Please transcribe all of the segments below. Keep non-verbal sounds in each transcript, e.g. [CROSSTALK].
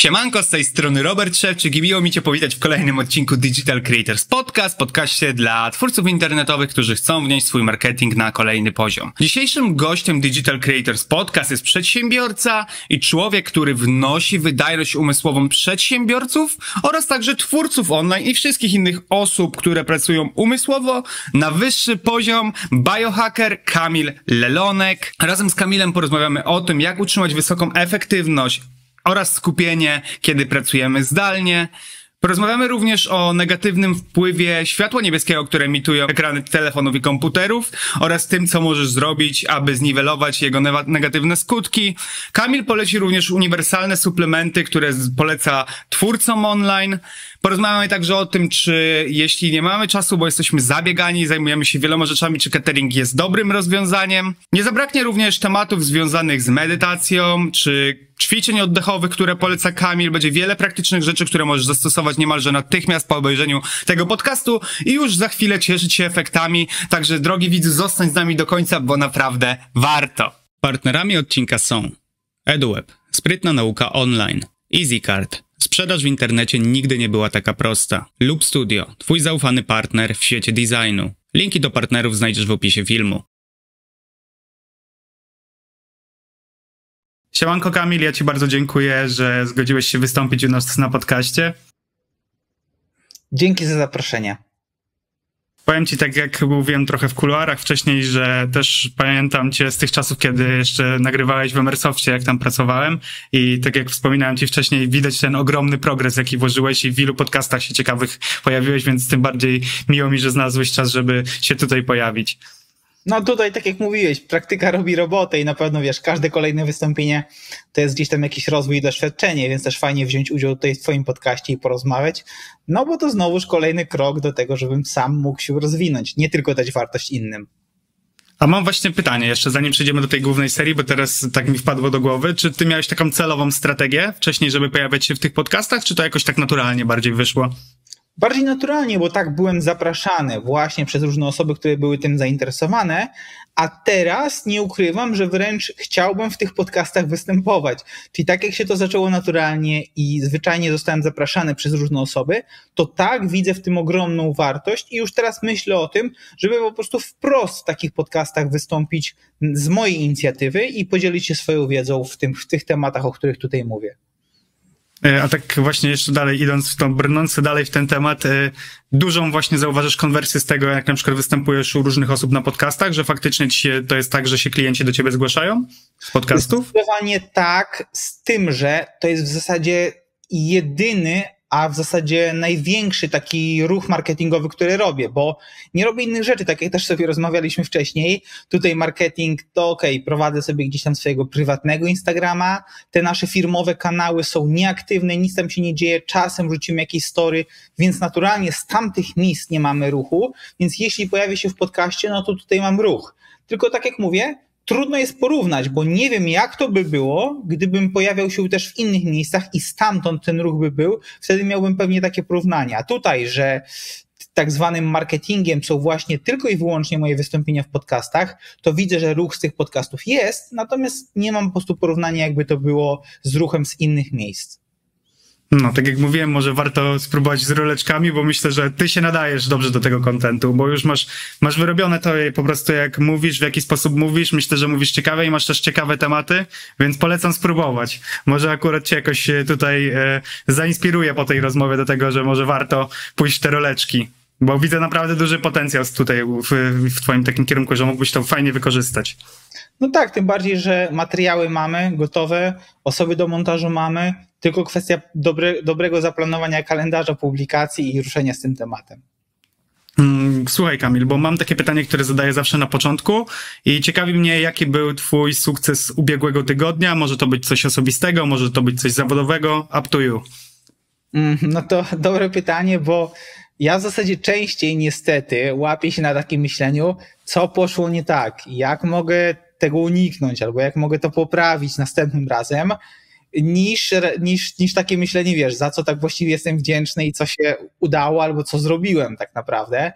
Siemanko, z tej strony Robert Szewczyk i miło mi Cię powitać w kolejnym odcinku Digital Creators Podcast, podcaście dla twórców internetowych, którzy chcą wnieść swój marketing na kolejny poziom. Dzisiejszym gościem Digital Creators Podcast jest przedsiębiorca i człowiek, który wnosi wydajność umysłową przedsiębiorców oraz także twórców online i wszystkich innych osób, które pracują umysłowo na wyższy poziom, biohacker Kamil Lelonek. Razem z Kamilem porozmawiamy o tym, jak utrzymać wysoką efektywność oraz skupienie, kiedy pracujemy zdalnie. Porozmawiamy również o negatywnym wpływie światła niebieskiego, które emitują ekrany telefonów i komputerów oraz tym, co możesz zrobić, aby zniwelować jego negatywne skutki. Kamil poleci również uniwersalne suplementy, które poleca twórcom online. Porozmawiamy także o tym, czy jeśli nie mamy czasu, bo jesteśmy zabiegani, zajmujemy się wieloma rzeczami, czy catering jest dobrym rozwiązaniem. Nie zabraknie również tematów związanych z medytacją, czy ćwiczeń oddechowych, które poleca Kamil. Będzie wiele praktycznych rzeczy, które możesz zastosować niemalże natychmiast po obejrzeniu tego podcastu i już za chwilę cieszyć się efektami. Także drogi widzu, zostań z nami do końca, bo naprawdę warto. Partnerami odcinka są EduWeb, sprytna nauka online, EasyCard, Sprzedaż w internecie nigdy nie była taka prosta. Lub Studio, twój zaufany partner w świecie designu. Linki do partnerów znajdziesz w opisie filmu. Siemanko Kamil, ja ci bardzo dziękuję, że zgodziłeś się wystąpić u nas na podcaście. Dzięki za zaproszenie. Powiem ci tak, jak mówiłem trochę w kuluarach wcześniej, że też pamiętam cię z tych czasów, kiedy jeszcze nagrywałeś w Emersoftie, jak tam pracowałem i tak jak wspominałem ci wcześniej, widać ten ogromny progres, jaki włożyłeś i w wielu podcastach się ciekawych pojawiłeś, więc tym bardziej miło mi, że znalazłeś czas, żeby się tutaj pojawić. No tutaj, tak jak mówiłeś, praktyka robi robotę i na pewno wiesz, każde kolejne wystąpienie to jest gdzieś tam jakiś rozwój i doświadczenie, więc też fajnie wziąć udział tutaj w Twoim podcaście i porozmawiać, no bo to znowuż kolejny krok do tego, żebym sam mógł się rozwinąć, nie tylko dać wartość innym. A mam właśnie pytanie jeszcze, zanim przejdziemy do tej głównej serii, bo teraz tak mi wpadło do głowy. Czy ty miałeś taką celową strategię wcześniej, żeby pojawiać się w tych podcastach, czy to jakoś tak naturalnie bardziej wyszło? Bardziej naturalnie, bo tak byłem zapraszany właśnie przez różne osoby, które były tym zainteresowane, a teraz nie ukrywam, że wręcz chciałbym w tych podcastach występować. Czyli tak jak się to zaczęło naturalnie i zwyczajnie zostałem zapraszany przez różne osoby, to tak widzę w tym ogromną wartość i już teraz myślę o tym, żeby po prostu wprost w takich podcastach wystąpić z mojej inicjatywy i podzielić się swoją wiedzą w, tym, w tych tematach, o których tutaj mówię. E, a tak właśnie jeszcze dalej, idąc w tą, brnąc dalej w ten temat, e, dużą właśnie zauważasz konwersję z tego, jak na przykład występujesz u różnych osób na podcastach, że faktycznie się, to jest tak, że się klienci do ciebie zgłaszają z podcastów? Zdecydowanie tak, z tym, że to jest w zasadzie jedyny a w zasadzie największy taki ruch marketingowy, który robię, bo nie robię innych rzeczy, tak jak też sobie rozmawialiśmy wcześniej. Tutaj marketing to ok, prowadzę sobie gdzieś tam swojego prywatnego Instagrama, te nasze firmowe kanały są nieaktywne, nic tam się nie dzieje, czasem rzucimy jakieś story, więc naturalnie z tamtych miejsc nie mamy ruchu, więc jeśli pojawi się w podcaście, no to tutaj mam ruch. Tylko tak jak mówię, trudno jest porównać, bo nie wiem, jak to by było, gdybym pojawiał się też w innych miejscach i stamtąd ten ruch by był, wtedy miałbym pewnie takie porównania. Tutaj, że tak zwanym marketingiem są właśnie tylko i wyłącznie moje wystąpienia w podcastach, to widzę, że ruch z tych podcastów jest, natomiast nie mam po prostu porównania, jakby to było z ruchem z innych miejsc. No, tak jak mówiłem, może warto spróbować z roleczkami, bo myślę, że ty się nadajesz dobrze do tego kontentu, bo już masz, masz wyrobione to po prostu jak mówisz, w jaki sposób mówisz. Myślę, że mówisz ciekawe i masz też ciekawe tematy, więc polecam spróbować. Może akurat cię jakoś tutaj e, po tej rozmowie do tego, że może warto pójść w te roleczki. Bo widzę naprawdę duży potencjał tutaj w, w twoim takim kierunku, że mógłbyś to fajnie wykorzystać. No tak, tym bardziej, że materiały mamy gotowe, osoby do montażu mamy, tylko kwestia dobre, dobrego zaplanowania kalendarza publikacji i ruszenia z tym tematem. Mm, słuchaj, Kamil, bo mam takie pytanie, które zadaję zawsze na początku i ciekawi mnie, jaki był Twój sukces ubiegłego tygodnia. Może to być coś osobistego, może to być coś zawodowego. Up to you. Mm, no to [LAUGHS] dobre pytanie, bo ja w zasadzie częściej niestety łapię się na takim myśleniu, co poszło nie tak, jak mogę tego uniknąć, albo jak mogę to poprawić następnym razem niż, niż, niż takie myślenie, wiesz, za co tak właściwie jestem wdzięczny i co się udało, albo co zrobiłem tak naprawdę.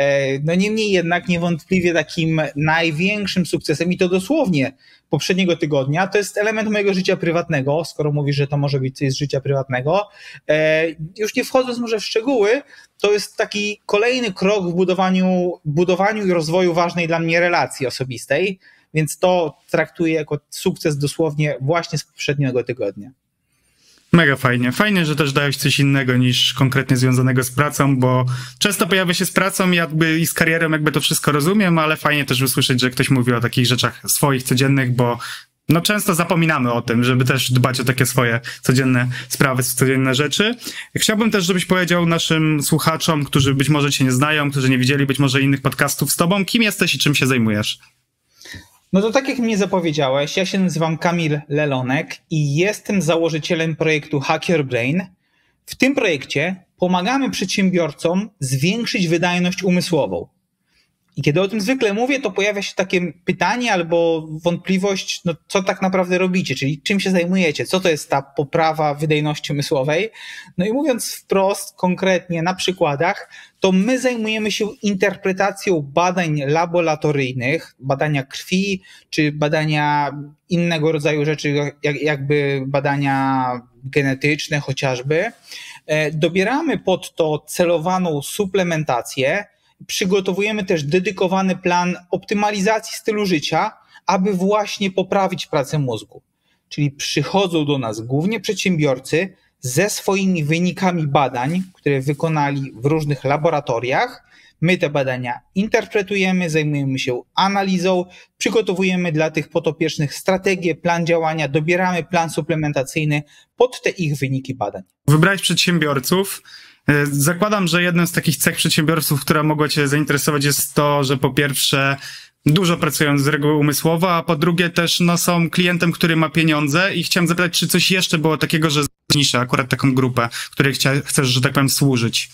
E, no niemniej jednak niewątpliwie takim największym sukcesem i to dosłownie poprzedniego tygodnia, to jest element mojego życia prywatnego, skoro mówisz, że to może być coś z życia prywatnego. E, już nie wchodząc może w szczegóły, to jest taki kolejny krok w budowaniu, budowaniu i rozwoju ważnej dla mnie relacji osobistej, więc to traktuję jako sukces dosłownie właśnie z poprzedniego tygodnia. Mega fajnie. Fajnie, że też dałeś coś innego niż konkretnie związanego z pracą, bo często pojawia się z pracą jakby i z karierą, jakby to wszystko rozumiem, ale fajnie też usłyszeć, że ktoś mówi o takich rzeczach swoich, codziennych, bo no często zapominamy o tym, żeby też dbać o takie swoje codzienne sprawy, codzienne rzeczy. Chciałbym też, żebyś powiedział naszym słuchaczom, którzy być może cię nie znają, którzy nie widzieli być może innych podcastów z tobą, kim jesteś i czym się zajmujesz? No to tak jak mnie zapowiedziałeś, ja się nazywam Kamil Lelonek i jestem założycielem projektu Hacker Brain. W tym projekcie pomagamy przedsiębiorcom zwiększyć wydajność umysłową. I kiedy o tym zwykle mówię, to pojawia się takie pytanie albo wątpliwość, no co tak naprawdę robicie, czyli czym się zajmujecie, co to jest ta poprawa wydajności umysłowej. No i mówiąc wprost, konkretnie na przykładach, to my zajmujemy się interpretacją badań laboratoryjnych, badania krwi, czy badania innego rodzaju rzeczy, jak, jakby badania genetyczne chociażby. E, dobieramy pod to celowaną suplementację, przygotowujemy też dedykowany plan optymalizacji stylu życia, aby właśnie poprawić pracę mózgu. Czyli przychodzą do nas głównie przedsiębiorcy ze swoimi wynikami badań, które wykonali w różnych laboratoriach. My te badania interpretujemy, zajmujemy się analizą, przygotowujemy dla tych potopiecznych strategię, plan działania, dobieramy plan suplementacyjny pod te ich wyniki badań. Wybrać przedsiębiorców, E, zakładam, że jednym z takich cech przedsiębiorców, która mogła Cię zainteresować, jest to, że po pierwsze dużo pracują z reguły umysłowo, a po drugie też no, są klientem, który ma pieniądze i chciałem zapytać, czy coś jeszcze było takiego, że zniszę akurat taką grupę, której chcia, chcesz, że tak powiem, służyć.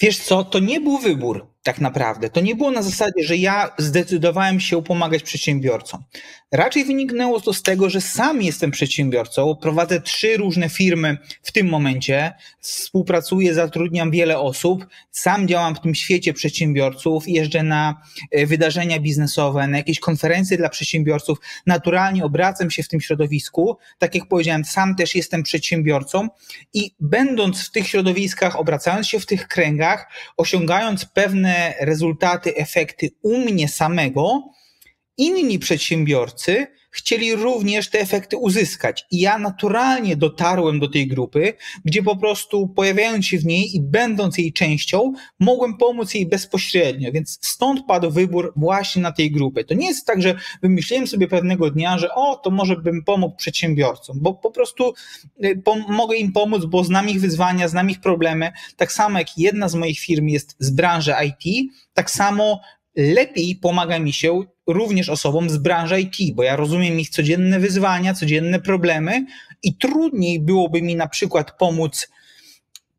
Wiesz co, to nie był wybór tak naprawdę. To nie było na zasadzie, że ja zdecydowałem się pomagać przedsiębiorcom. Raczej wyniknęło to z tego, że sam jestem przedsiębiorcą, prowadzę trzy różne firmy w tym momencie, współpracuję, zatrudniam wiele osób, sam działam w tym świecie przedsiębiorców, jeżdżę na e, wydarzenia biznesowe, na jakieś konferencje dla przedsiębiorców, naturalnie obracam się w tym środowisku. Tak jak powiedziałem, sam też jestem przedsiębiorcą i będąc w tych środowiskach, obracając się w tych kręgach, osiągając pewne rezultaty, efekty u mnie samego, inni przedsiębiorcy chcieli również te efekty uzyskać. I ja naturalnie dotarłem do tej grupy, gdzie po prostu pojawiając się w niej i będąc jej częścią, mogłem pomóc jej bezpośrednio. Więc stąd padł wybór właśnie na tej grupy. To nie jest tak, że wymyśliłem sobie pewnego dnia, że o, to może bym pomógł przedsiębiorcom, bo po prostu y, mogę im pomóc, bo znam ich wyzwania, znam ich problemy. Tak samo jak jedna z moich firm jest z branży IT, tak samo lepiej pomaga mi się również osobom z branży IT, bo ja rozumiem ich codzienne wyzwania, codzienne problemy i trudniej byłoby mi na przykład pomóc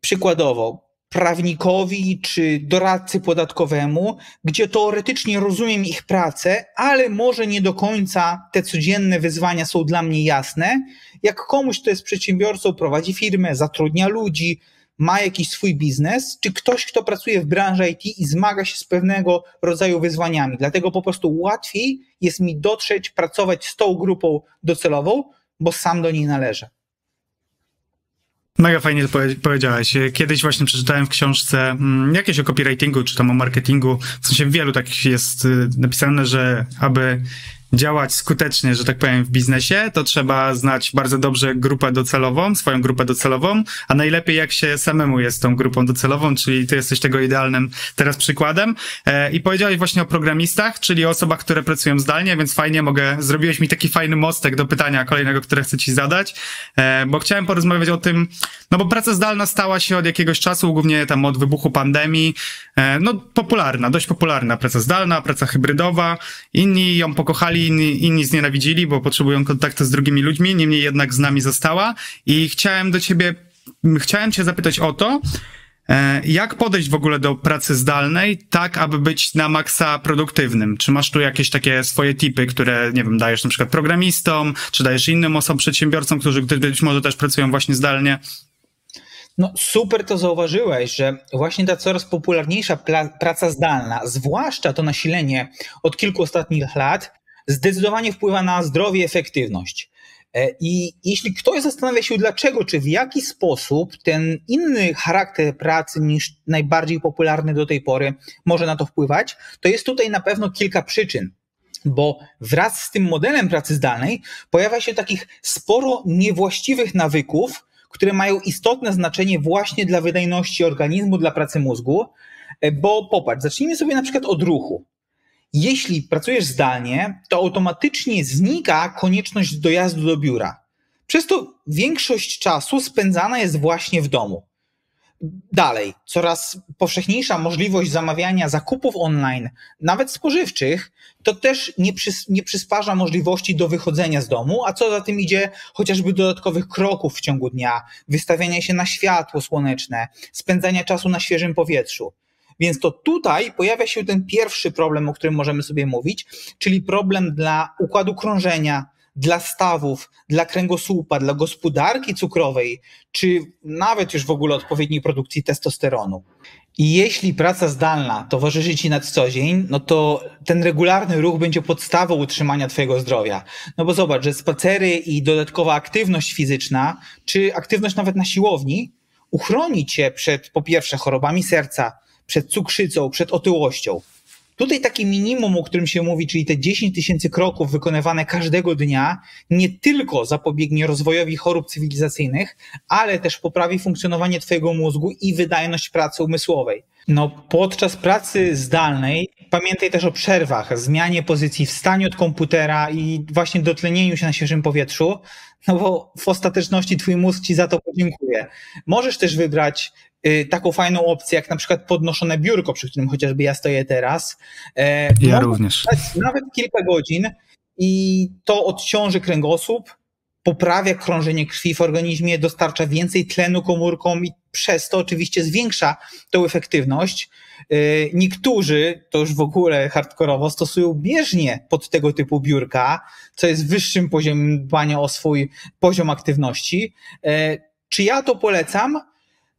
przykładowo prawnikowi czy doradcy podatkowemu, gdzie teoretycznie rozumiem ich pracę, ale może nie do końca te codzienne wyzwania są dla mnie jasne. Jak komuś, kto jest przedsiębiorcą, prowadzi firmę, zatrudnia ludzi, ma jakiś swój biznes, czy ktoś, kto pracuje w branży IT i zmaga się z pewnego rodzaju wyzwaniami. Dlatego po prostu łatwiej jest mi dotrzeć, pracować z tą grupą docelową, bo sam do niej należę. Mega fajnie to powiedziałeś. Kiedyś właśnie przeczytałem w książce mm, jakieś o copywritingu, czy tam o marketingu. W sensie wielu takich jest y, napisane, że aby działać skutecznie, że tak powiem, w biznesie, to trzeba znać bardzo dobrze grupę docelową, swoją grupę docelową, a najlepiej jak się samemu jest tą grupą docelową, czyli ty jesteś tego idealnym teraz przykładem. E, I powiedziałeś właśnie o programistach, czyli o osobach, które pracują zdalnie, więc fajnie mogę, zrobiłeś mi taki fajny mostek do pytania kolejnego, które chcę ci zadać, e, bo chciałem porozmawiać o tym, no bo praca zdalna stała się od jakiegoś czasu, głównie tam od wybuchu pandemii, e, no popularna, dość popularna praca zdalna, praca hybrydowa, inni ją pokochali, inni, inni znienawidzili, bo potrzebują kontaktu z drugimi ludźmi, niemniej jednak z nami została i chciałem do ciebie, chciałem cię zapytać o to, e, jak podejść w ogóle do pracy zdalnej, tak aby być na maksa produktywnym? Czy masz tu jakieś takie swoje tipy, które, nie wiem, dajesz na przykład programistom, czy dajesz innym osobom, przedsiębiorcom, którzy być może też pracują właśnie zdalnie? No super to zauważyłeś, że właśnie ta coraz popularniejsza praca zdalna, zwłaszcza to nasilenie od kilku ostatnich lat, zdecydowanie wpływa na zdrowie i efektywność. E, I jeśli ktoś zastanawia się, dlaczego, czy w jaki sposób ten inny charakter pracy niż najbardziej popularny do tej pory może na to wpływać, to jest tutaj na pewno kilka przyczyn. Bo wraz z tym modelem pracy zdalnej pojawia się takich sporo niewłaściwych nawyków, które mają istotne znaczenie właśnie dla wydajności organizmu, dla pracy mózgu. E, bo popatrz, zacznijmy sobie na przykład od ruchu. Jeśli pracujesz zdalnie, to automatycznie znika konieczność dojazdu do biura. Przez to większość czasu spędzana jest właśnie w domu. Dalej, coraz powszechniejsza możliwość zamawiania zakupów online, nawet spożywczych, to też nie, przys nie przysparza możliwości do wychodzenia z domu, a co za tym idzie, chociażby dodatkowych kroków w ciągu dnia, wystawiania się na światło słoneczne, spędzania czasu na świeżym powietrzu. Więc to tutaj pojawia się ten pierwszy problem, o którym możemy sobie mówić, czyli problem dla układu krążenia, dla stawów, dla kręgosłupa, dla gospodarki cukrowej, czy nawet już w ogóle odpowiedniej produkcji testosteronu. I jeśli praca zdalna towarzyszy Ci na co dzień, no to ten regularny ruch będzie podstawą utrzymania Twojego zdrowia. No bo zobacz, że spacery i dodatkowa aktywność fizyczna, czy aktywność nawet na siłowni, uchroni Cię przed po pierwsze chorobami serca, przed cukrzycą, przed otyłością. Tutaj takie minimum, o którym się mówi, czyli te 10 tysięcy kroków wykonywane każdego dnia, nie tylko zapobiegnie rozwojowi chorób cywilizacyjnych, ale też poprawi funkcjonowanie Twojego mózgu i wydajność pracy umysłowej. No, podczas pracy zdalnej pamiętaj też o przerwach, zmianie pozycji, wstaniu od komputera i właśnie dotlenieniu się na świeżym powietrzu, no bo w ostateczności Twój mózg Ci za to podziękuje. Możesz też wybrać taką fajną opcję, jak na przykład podnoszone biurko, przy którym chociażby ja stoję teraz. E, ja również. Nawet kilka godzin i to odciąży kręgosłup, poprawia krążenie krwi w organizmie, dostarcza więcej tlenu komórkom i przez to oczywiście zwiększa tą efektywność. Y, niektórzy, to już w ogóle hardkorowo, stosują bieżnie pod tego typu biurka, co jest wyższym poziomem dbania o swój poziom aktywności. E, czy ja to polecam?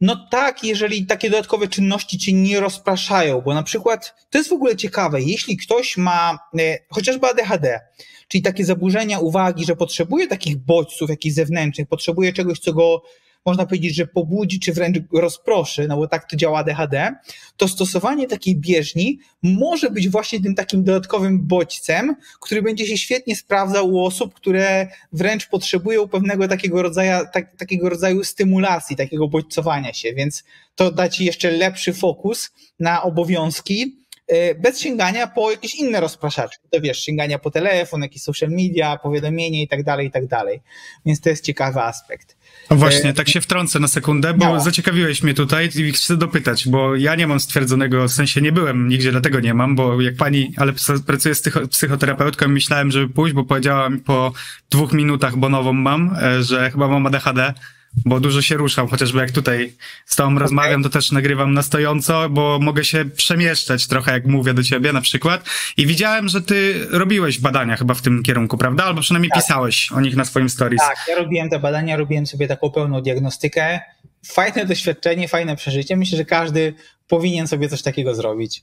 No tak, jeżeli takie dodatkowe czynności cię nie rozpraszają, bo na przykład to jest w ogóle ciekawe, jeśli ktoś ma e, chociażby ADHD, czyli takie zaburzenia uwagi, że potrzebuje takich bodźców jakichś zewnętrznych, potrzebuje czegoś, co go można powiedzieć, że pobudzi czy wręcz rozproszy, no bo tak to działa ADHD, to stosowanie takiej bieżni może być właśnie tym takim dodatkowym bodźcem, który będzie się świetnie sprawdzał u osób, które wręcz potrzebują pewnego takiego rodzaju, tak, takiego rodzaju stymulacji, takiego bodźcowania się, więc to da ci jeszcze lepszy fokus na obowiązki, e, bez sięgania po jakieś inne rozpraszacze. To wiesz, sięgania po telefon, jakieś social media, powiadomienie i tak dalej, i tak dalej. Więc to jest ciekawy aspekt. No właśnie, tak się wtrącę na sekundę, bo no. zaciekawiłeś mnie tutaj i chcę dopytać, bo ja nie mam stwierdzonego, w sensie nie byłem nigdzie, dlatego nie mam, bo jak pani, ale pracuję z psychoterapeutką i myślałem, żeby pójść, bo powiedziała mi po dwóch minutach, bo nową mam, e, że chyba mam ADHD bo dużo się ruszam, chociażby jak tutaj z tobą okay. rozmawiam, to też nagrywam na stojąco, bo mogę się przemieszczać trochę, jak mówię do ciebie na przykład. I widziałem, że ty robiłeś badania chyba w tym kierunku, prawda? Albo przynajmniej tak. pisałeś o nich na swoim stories. Tak, ja robiłem te badania, robiłem sobie taką pełną diagnostykę. Fajne doświadczenie, fajne przeżycie. Myślę, że każdy powinien sobie coś takiego zrobić.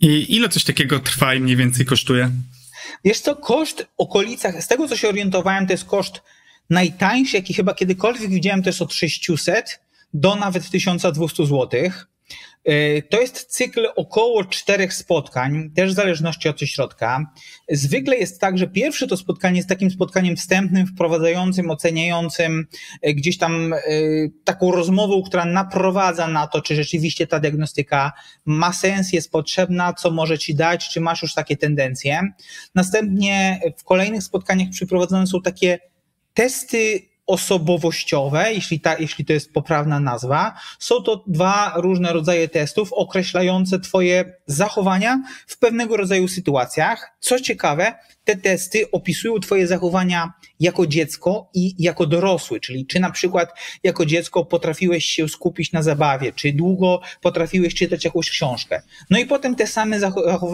I ile coś takiego trwa i mniej więcej kosztuje? Wiesz co, koszt w okolicach, z tego co się orientowałem, to jest koszt Najtańszy, jaki chyba kiedykolwiek widziałem, to jest od 600 do nawet 1200 zł. E, to jest cykl około czterech spotkań, też w zależności od środka. Zwykle jest tak, że pierwsze to spotkanie jest takim spotkaniem wstępnym, wprowadzającym, oceniającym, e, gdzieś tam e, taką rozmową, która naprowadza na to, czy rzeczywiście ta diagnostyka ma sens, jest potrzebna, co może ci dać, czy masz już takie tendencje. Następnie w kolejnych spotkaniach przyprowadzone są takie testy osobowościowe, jeśli, ta, jeśli to jest poprawna nazwa, są to dwa różne rodzaje testów określające Twoje zachowania w pewnego rodzaju sytuacjach. Co ciekawe, te testy opisują Twoje zachowania jako dziecko i jako dorosły, czyli czy na przykład jako dziecko potrafiłeś się skupić na zabawie, czy długo potrafiłeś czytać jakąś książkę. No i potem te same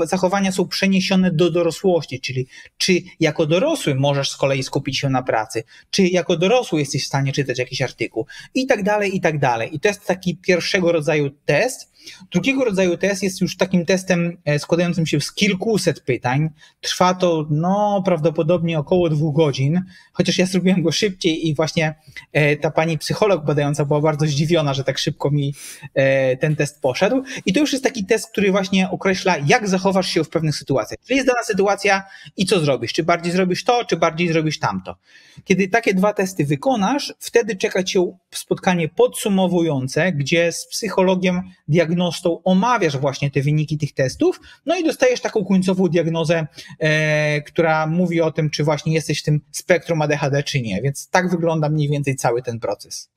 zachowania są przeniesione do dorosłości, czyli czy jako dorosły możesz z kolei skupić się na pracy, czy jako dorosły jesteś w stanie czytać jakiś artykuł i tak dalej, i tak dalej. I to jest taki pierwszego rodzaju test. Drugiego rodzaju test jest już takim testem e, składającym się z kilkuset pytań. Trwa to no, prawdopodobnie około dwóch godzin, chociaż ja zrobiłem go szybciej i właśnie e, ta pani psycholog badająca była bardzo zdziwiona, że tak szybko mi e, ten test poszedł. I to już jest taki test, który właśnie określa, jak zachowasz się w pewnych sytuacjach. Czyli jest dana sytuacja i co zrobisz? Czy bardziej zrobisz to, czy bardziej zrobisz tamto? Kiedy takie dwa testy wykonasz, wtedy czeka cię spotkanie podsumowujące, gdzie z psychologiem, diagnostą omawiasz właśnie te wyniki tych testów, no i dostajesz taką końcową diagnozę, e, która mówi o tym, czy właśnie jesteś w tym spektrum ADHD, czy nie. Więc tak wygląda mniej więcej cały ten proces.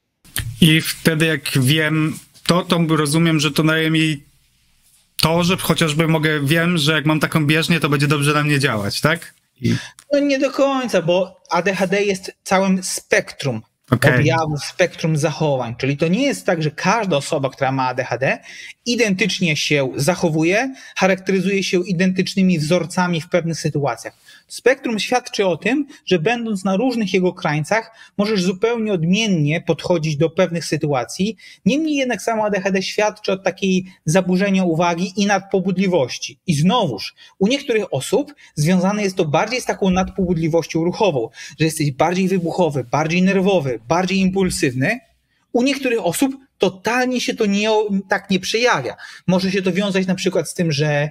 I wtedy, jak wiem, to, to rozumiem, że to daje mi to, że chociażby mogę, wiem, że jak mam taką bieżnię, to będzie dobrze na mnie działać, tak? I... No nie do końca, bo ADHD jest całym spektrum okay. objawów, spektrum zachowań. Czyli to nie jest tak, że każda osoba, która ma ADHD, identycznie się zachowuje, charakteryzuje się identycznymi wzorcami w pewnych sytuacjach. Spektrum świadczy o tym, że będąc na różnych jego krańcach, możesz zupełnie odmiennie podchodzić do pewnych sytuacji. Niemniej jednak samo ADHD świadczy o takiej zaburzenia uwagi i nadpobudliwości. I znowuż, u niektórych osób związane jest to bardziej z taką nadpobudliwością ruchową, że jesteś bardziej wybuchowy, bardziej nerwowy, bardziej impulsywny. U niektórych osób totalnie się to nie, tak nie przejawia. Może się to wiązać na przykład z tym, że e,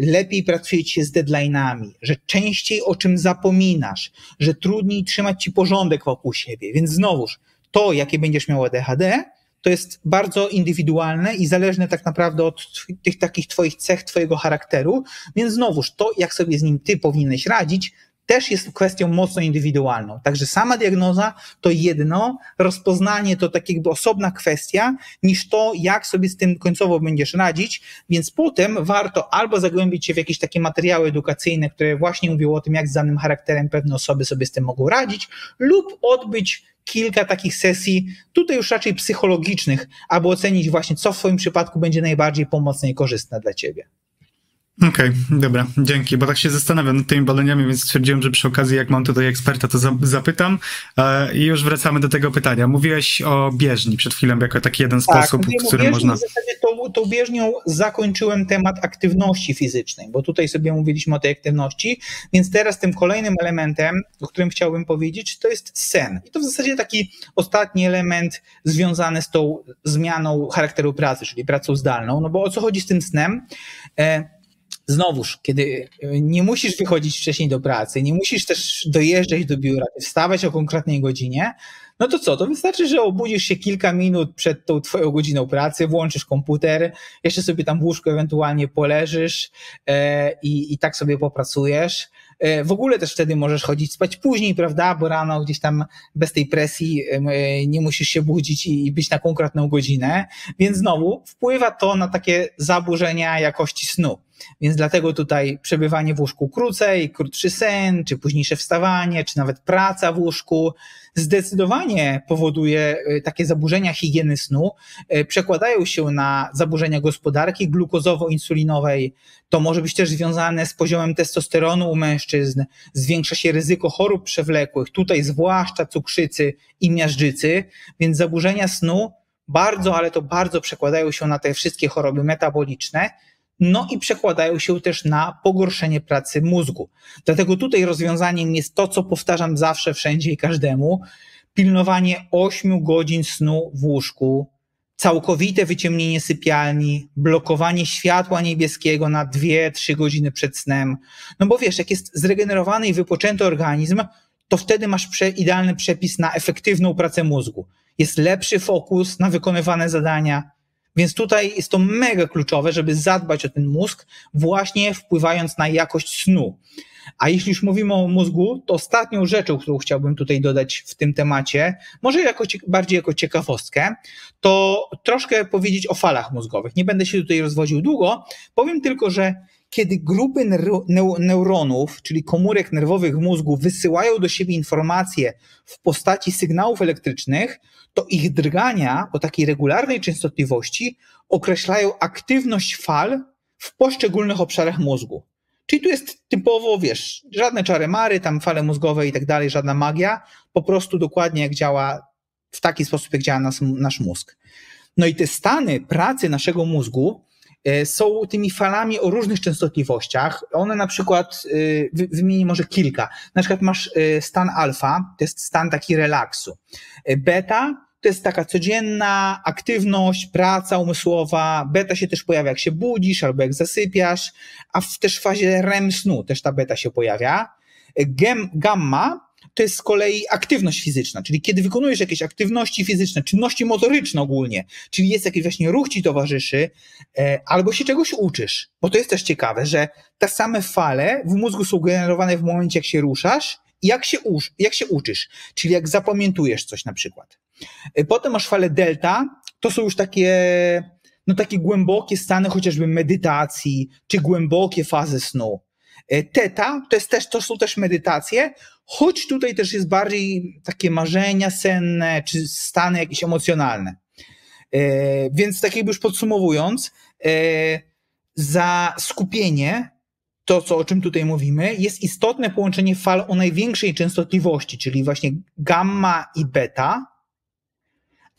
lepiej pracujecie z deadline'ami, że częściej o czym zapominasz, że trudniej trzymać ci porządek wokół siebie. Więc znowuż, to jakie będziesz miał ADHD, to jest bardzo indywidualne i zależne tak naprawdę od tych takich twoich cech, twojego charakteru. Więc znowuż, to jak sobie z nim ty powinieneś radzić, też jest kwestią mocno indywidualną. Także sama diagnoza to jedno, rozpoznanie to tak jakby osobna kwestia, niż to, jak sobie z tym końcowo będziesz radzić, więc potem warto albo zagłębić się w jakieś takie materiały edukacyjne, które właśnie mówią o tym, jak z danym charakterem pewne osoby sobie z tym mogą radzić, lub odbyć kilka takich sesji, tutaj już raczej psychologicznych, aby ocenić właśnie, co w Twoim przypadku będzie najbardziej pomocne i korzystne dla Ciebie. Okej, okay, dobra, dzięki, bo tak się zastanawiam nad tymi badaniami, więc stwierdziłem, że przy okazji, jak mam tutaj eksperta, to za zapytam. E, I już wracamy do tego pytania. Mówiłeś o bieżni przed chwilą jako taki jeden tak, sposób, w którym można... W zasadzie tą, tą bieżnią zakończyłem temat aktywności fizycznej, bo tutaj sobie mówiliśmy o tej aktywności, więc teraz tym kolejnym elementem, o którym chciałbym powiedzieć, to jest sen. I to w zasadzie taki ostatni element związany z tą zmianą charakteru pracy, czyli pracą zdalną, no bo o co chodzi z tym snem? E, znowuż, kiedy e, nie musisz wychodzić wcześniej do pracy, nie musisz też dojeżdżać do biura, wstawać o konkretnej godzinie, no to co? To wystarczy, że obudzisz się kilka minut przed tą twoją godziną pracy, włączysz komputer, jeszcze sobie tam w łóżku ewentualnie poleżysz e, i, i tak sobie popracujesz. E, w ogóle też wtedy możesz chodzić spać później, prawda? Bo rano gdzieś tam bez tej presji e, nie musisz się budzić i być na konkretną godzinę. Więc znowu wpływa to na takie zaburzenia jakości snu. Więc dlatego tutaj przebywanie w łóżku krócej, krótszy sen, czy późniejsze wstawanie, czy nawet praca w łóżku zdecydowanie powoduje e, takie zaburzenia higieny snu, e, przekładają się na zaburzenia gospodarki glukozowo-insulinowej. To może być też związane z poziomem testosteronu u mężczyzn, zwiększa się ryzyko chorób przewlekłych, tutaj zwłaszcza cukrzycy i miażdżycy, więc zaburzenia snu bardzo, ale to bardzo przekładają się na te wszystkie choroby metaboliczne no i przekładają się też na pogorszenie pracy mózgu. Dlatego tutaj rozwiązaniem jest to, co powtarzam zawsze, wszędzie i każdemu, pilnowanie 8 godzin snu w łóżku, całkowite wyciemnienie sypialni, blokowanie światła niebieskiego na 2-3 godziny przed snem. No bo wiesz, jak jest zregenerowany i wypoczęty organizm, to wtedy masz prze, idealny przepis na efektywną pracę mózgu. Jest lepszy fokus na wykonywane zadania, więc tutaj jest to mega kluczowe, żeby zadbać o ten mózg, właśnie wpływając na jakość snu. A jeśli już mówimy o mózgu, to ostatnią rzeczą, którą chciałbym tutaj dodać w tym temacie, może jako, bardziej jako ciekawostkę, to troszkę powiedzieć o falach mózgowych. Nie będę się tutaj rozwodził długo, powiem tylko, że kiedy grupy neuronów, czyli komórek nerwowych mózgu, wysyłają do siebie informacje w postaci sygnałów elektrycznych, to ich drgania o takiej regularnej częstotliwości określają aktywność fal w poszczególnych obszarach mózgu. Czyli tu jest typowo, wiesz, żadne czary-mary, tam fale mózgowe i tak dalej, żadna magia, po prostu dokładnie jak działa, w taki sposób jak działa nas, nasz mózg. No i te stany pracy naszego mózgu są tymi falami o różnych częstotliwościach. One na przykład, e, wymienię może kilka. Na przykład masz e, stan alfa, to jest stan taki relaksu. Beta to jest taka codzienna aktywność, praca umysłowa. Beta się też pojawia, jak się budzisz albo jak zasypiasz, a w też fazie REM snu też ta beta się pojawia. Gamma to jest z kolei aktywność fizyczna, czyli kiedy wykonujesz jakieś aktywności fizyczne, czynności motoryczne ogólnie, czyli jest jakiś właśnie ruch ci towarzyszy, e, albo się czegoś uczysz. Bo to jest też ciekawe, że te same fale w mózgu są generowane w momencie, jak się ruszasz jak się, uż, jak się uczysz, czyli jak zapamiętujesz coś na przykład. E, potem masz falę delta, to są już takie, no takie głębokie stany chociażby medytacji, czy głębokie fazy snu. E, teta to, jest też, to są też medytacje, choć tutaj też jest bardziej takie marzenia senne, czy stany jakieś emocjonalne. E, więc tak jakby już podsumowując, za skupienie to, co, o czym tutaj mówimy, jest istotne połączenie fal o największej częstotliwości, czyli właśnie gamma i beta,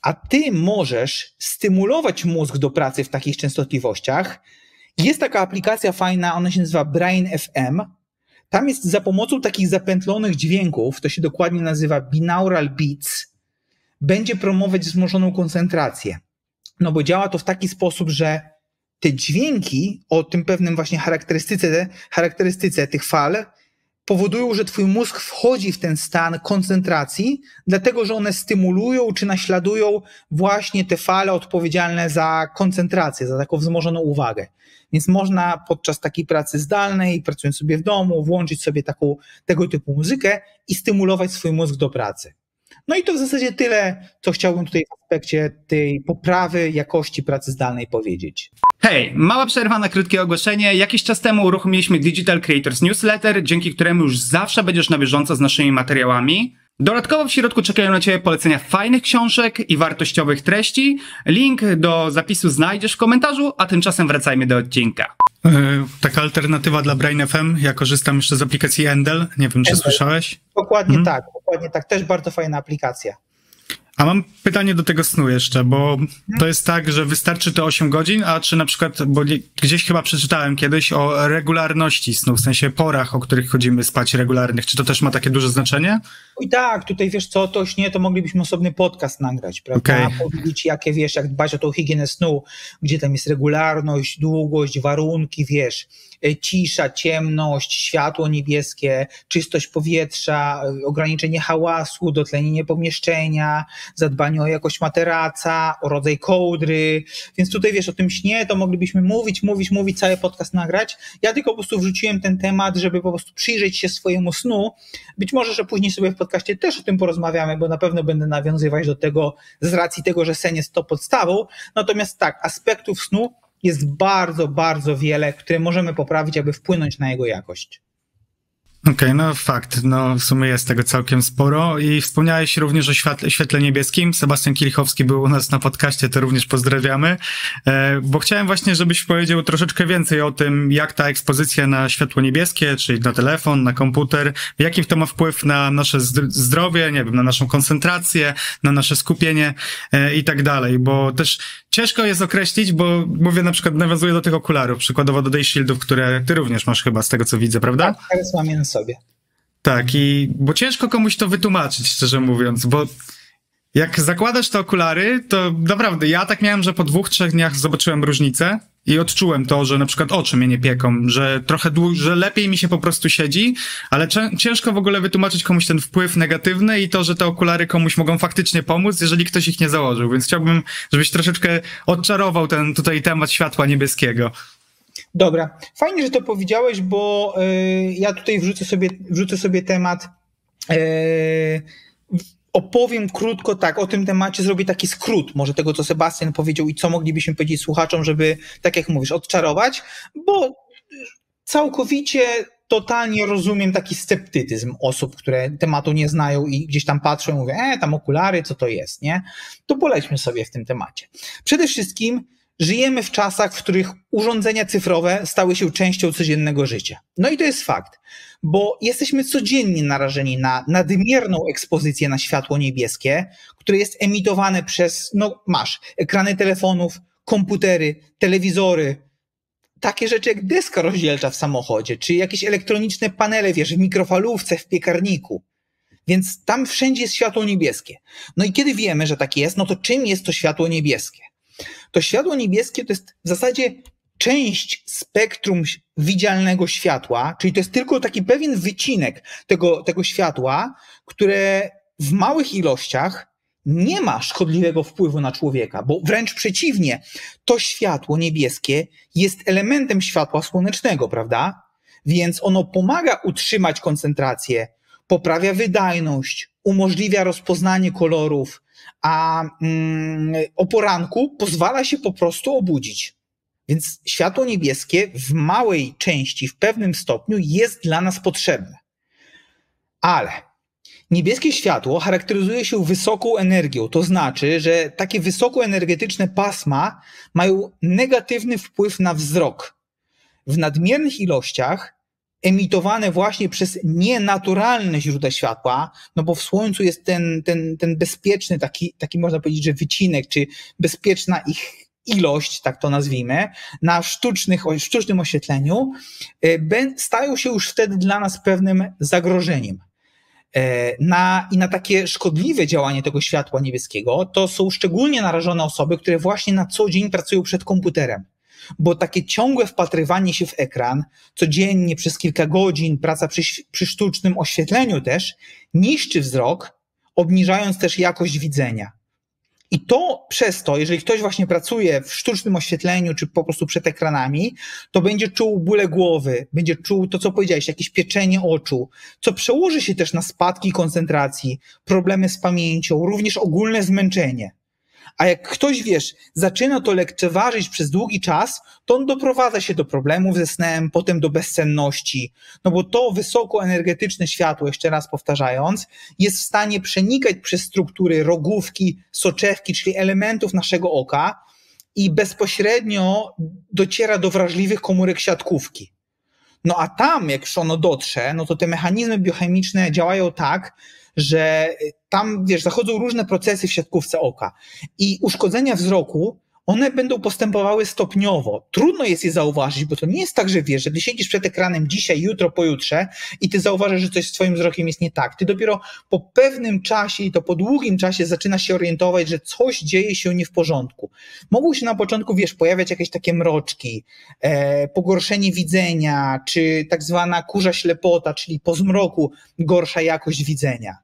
a ty możesz stymulować mózg do pracy w takich częstotliwościach. Jest taka aplikacja fajna, ona się nazywa Brain FM. Tam jest za pomocą takich zapętlonych dźwięków, to się dokładnie nazywa binaural beats, będzie promować wzmożoną koncentrację. No bo działa to w taki sposób, że te dźwięki o tym pewnym właśnie charakterystyce, charakterystyce tych fal powodują, że twój mózg wchodzi w ten stan koncentracji, dlatego że one stymulują czy naśladują właśnie te fale odpowiedzialne za koncentrację, za taką wzmożoną uwagę. Więc można podczas takiej pracy zdalnej, pracując sobie w domu, włączyć sobie taką, tego typu muzykę i stymulować swój mózg do pracy. No i to w zasadzie tyle, co chciałbym tutaj w aspekcie tej poprawy jakości pracy zdalnej powiedzieć. Hej, mała przerwa na krótkie ogłoszenie. Jakiś czas temu uruchomiliśmy Digital Creators Newsletter, dzięki któremu już zawsze będziesz na bieżąco z naszymi materiałami. Dodatkowo w środku czekają na Ciebie polecenia fajnych książek i wartościowych treści. Link do zapisu znajdziesz w komentarzu, a tymczasem wracajmy do odcinka. Yy, taka alternatywa dla Brain FM. Ja korzystam jeszcze z aplikacji Endel. Nie wiem, czy Endel. słyszałeś? Dokładnie hmm. tak, dokładnie tak. Też bardzo fajna aplikacja. A mam pytanie do tego snu jeszcze, bo to jest tak, że wystarczy te 8 godzin, a czy na przykład, bo gdzieś chyba przeczytałem kiedyś o regularności snu, w sensie porach, o których chodzimy spać regularnych. Czy to też ma takie duże znaczenie? I tak, tutaj wiesz co, to nie, to moglibyśmy osobny podcast nagrać, prawda? Okay. Powiedzieć, jakie wiesz, jak dbać o tą higienę snu, gdzie tam jest regularność, długość, warunki, wiesz cisza, ciemność, światło niebieskie, czystość powietrza, e, ograniczenie hałasu, dotlenienie pomieszczenia, zadbanie o jakość materaca, o rodzaj kołdry. Więc tutaj wiesz, o tym śnie to moglibyśmy mówić, mówić, mówić, cały podcast nagrać. Ja tylko po prostu wrzuciłem ten temat, żeby po prostu przyjrzeć się swojemu snu. Być może, że później sobie w podcaście też o tym porozmawiamy, bo na pewno będę nawiązywać do tego z racji tego, że sen jest to podstawą. Natomiast tak, aspektów snu jest bardzo, bardzo wiele, które możemy poprawić, aby wpłynąć na jego jakość. Okej, okay, no fakt, no w sumie jest tego całkiem sporo i wspomniałeś również o świetle, świetle niebieskim. Sebastian Kilichowski był u nas na podcaście, to również pozdrawiamy, e, bo chciałem właśnie, żebyś powiedział troszeczkę więcej o tym, jak ta ekspozycja na światło niebieskie, czyli na telefon, na komputer, jaki to ma wpływ na nasze zdrowie, nie wiem, na naszą koncentrację, na nasze skupienie e, i tak dalej, bo też ciężko jest określić, bo mówię na przykład, nawiązuję do tych okularów, przykładowo do Day Shieldów, które ty również masz chyba, z tego co widzę, prawda? Tak, teraz mam sobie. Tak, i bo ciężko komuś to wytłumaczyć, szczerze mówiąc, bo jak zakładasz te okulary, to naprawdę ja tak miałem, że po dwóch, trzech dniach zobaczyłem różnicę i odczułem to, że na przykład oczy mnie nie pieką, że trochę dłu- że lepiej mi się po prostu siedzi, ale ciężko w ogóle wytłumaczyć komuś ten wpływ negatywny i to, że te okulary komuś mogą faktycznie pomóc, jeżeli ktoś ich nie założył, więc chciałbym, żebyś troszeczkę odczarował ten tutaj temat światła niebieskiego. Dobra, fajnie, że to powiedziałeś, bo y, ja tutaj wrzucę sobie, wrzucę sobie temat. Y, opowiem krótko tak o tym temacie, zrobię taki skrót może tego, co Sebastian powiedział i co moglibyśmy powiedzieć słuchaczom, żeby, tak jak mówisz, odczarować, bo całkowicie totalnie rozumiem taki sceptycyzm osób, które tematu nie znają i gdzieś tam patrzą i mówią, e, tam okulary, co to jest, nie? To polećmy sobie w tym temacie. Przede wszystkim żyjemy w czasach, w których urządzenia cyfrowe stały się częścią codziennego życia. No i to jest fakt, bo jesteśmy codziennie narażeni na nadmierną ekspozycję na światło niebieskie, które jest emitowane przez, no masz, ekrany telefonów, komputery, telewizory, takie rzeczy jak deska rozdzielcza w samochodzie, czy jakieś elektroniczne panele, wiesz, w mikrofalówce, w piekarniku. Więc tam wszędzie jest światło niebieskie. No i kiedy wiemy, że tak jest, no to czym jest to światło niebieskie? To światło niebieskie to jest w zasadzie część spektrum widzialnego światła, czyli to jest tylko taki pewien wycinek tego, tego światła, które w małych ilościach nie ma szkodliwego wpływu na człowieka, bo wręcz przeciwnie, to światło niebieskie jest elementem światła słonecznego, prawda? Więc ono pomaga utrzymać koncentrację, poprawia wydajność, umożliwia rozpoznanie kolorów, a mm, o poranku pozwala się po prostu obudzić. Więc światło niebieskie w małej części, w pewnym stopniu jest dla nas potrzebne. Ale niebieskie światło charakteryzuje się wysoką energią, to znaczy, że takie wysokoenergetyczne pasma mają negatywny wpływ na wzrok. W nadmiernych ilościach emitowane właśnie przez nienaturalne źródła światła, no bo w Słońcu jest ten, ten, ten bezpieczny, taki, taki można powiedzieć, że wycinek, czy bezpieczna ich ilość, tak to nazwijmy, na sztucznych, sztucznym oświetleniu, e, stają się już wtedy dla nas pewnym zagrożeniem. E, na, I na takie szkodliwe działanie tego światła niebieskiego to są szczególnie narażone osoby, które właśnie na co dzień pracują przed komputerem bo takie ciągłe wpatrywanie się w ekran, codziennie przez kilka godzin, praca przy, przy sztucznym oświetleniu też, niszczy wzrok, obniżając też jakość widzenia. I to przez to, jeżeli ktoś właśnie pracuje w sztucznym oświetleniu, czy po prostu przed ekranami, to będzie czuł bóle głowy, będzie czuł to, co powiedziałeś, jakieś pieczenie oczu, co przełoży się też na spadki koncentracji, problemy z pamięcią, również ogólne zmęczenie. A jak ktoś, wiesz, zaczyna to lekceważyć przez długi czas, to on doprowadza się do problemów ze snem, potem do bezsenności, no bo to wysokoenergetyczne światło, jeszcze raz powtarzając, jest w stanie przenikać przez struktury rogówki, soczewki, czyli elementów naszego oka i bezpośrednio dociera do wrażliwych komórek siatkówki. No a tam, jak już ono dotrze, no to te mechanizmy biochemiczne działają tak, że tam, wiesz, zachodzą różne procesy w siatkówce oka i uszkodzenia wzroku one będą postępowały stopniowo. Trudno jest je zauważyć, bo to nie jest tak, że wiesz, że ty siedzisz przed ekranem dzisiaj, jutro, pojutrze i ty zauważysz, że coś z twoim wzrokiem jest nie tak. Ty dopiero po pewnym czasie i to po długim czasie zaczynasz się orientować, że coś dzieje się nie w porządku. Mogą się na początku, wiesz, pojawiać jakieś takie mroczki, e, pogorszenie widzenia, czy tak zwana kurza ślepota, czyli po zmroku gorsza jakość widzenia.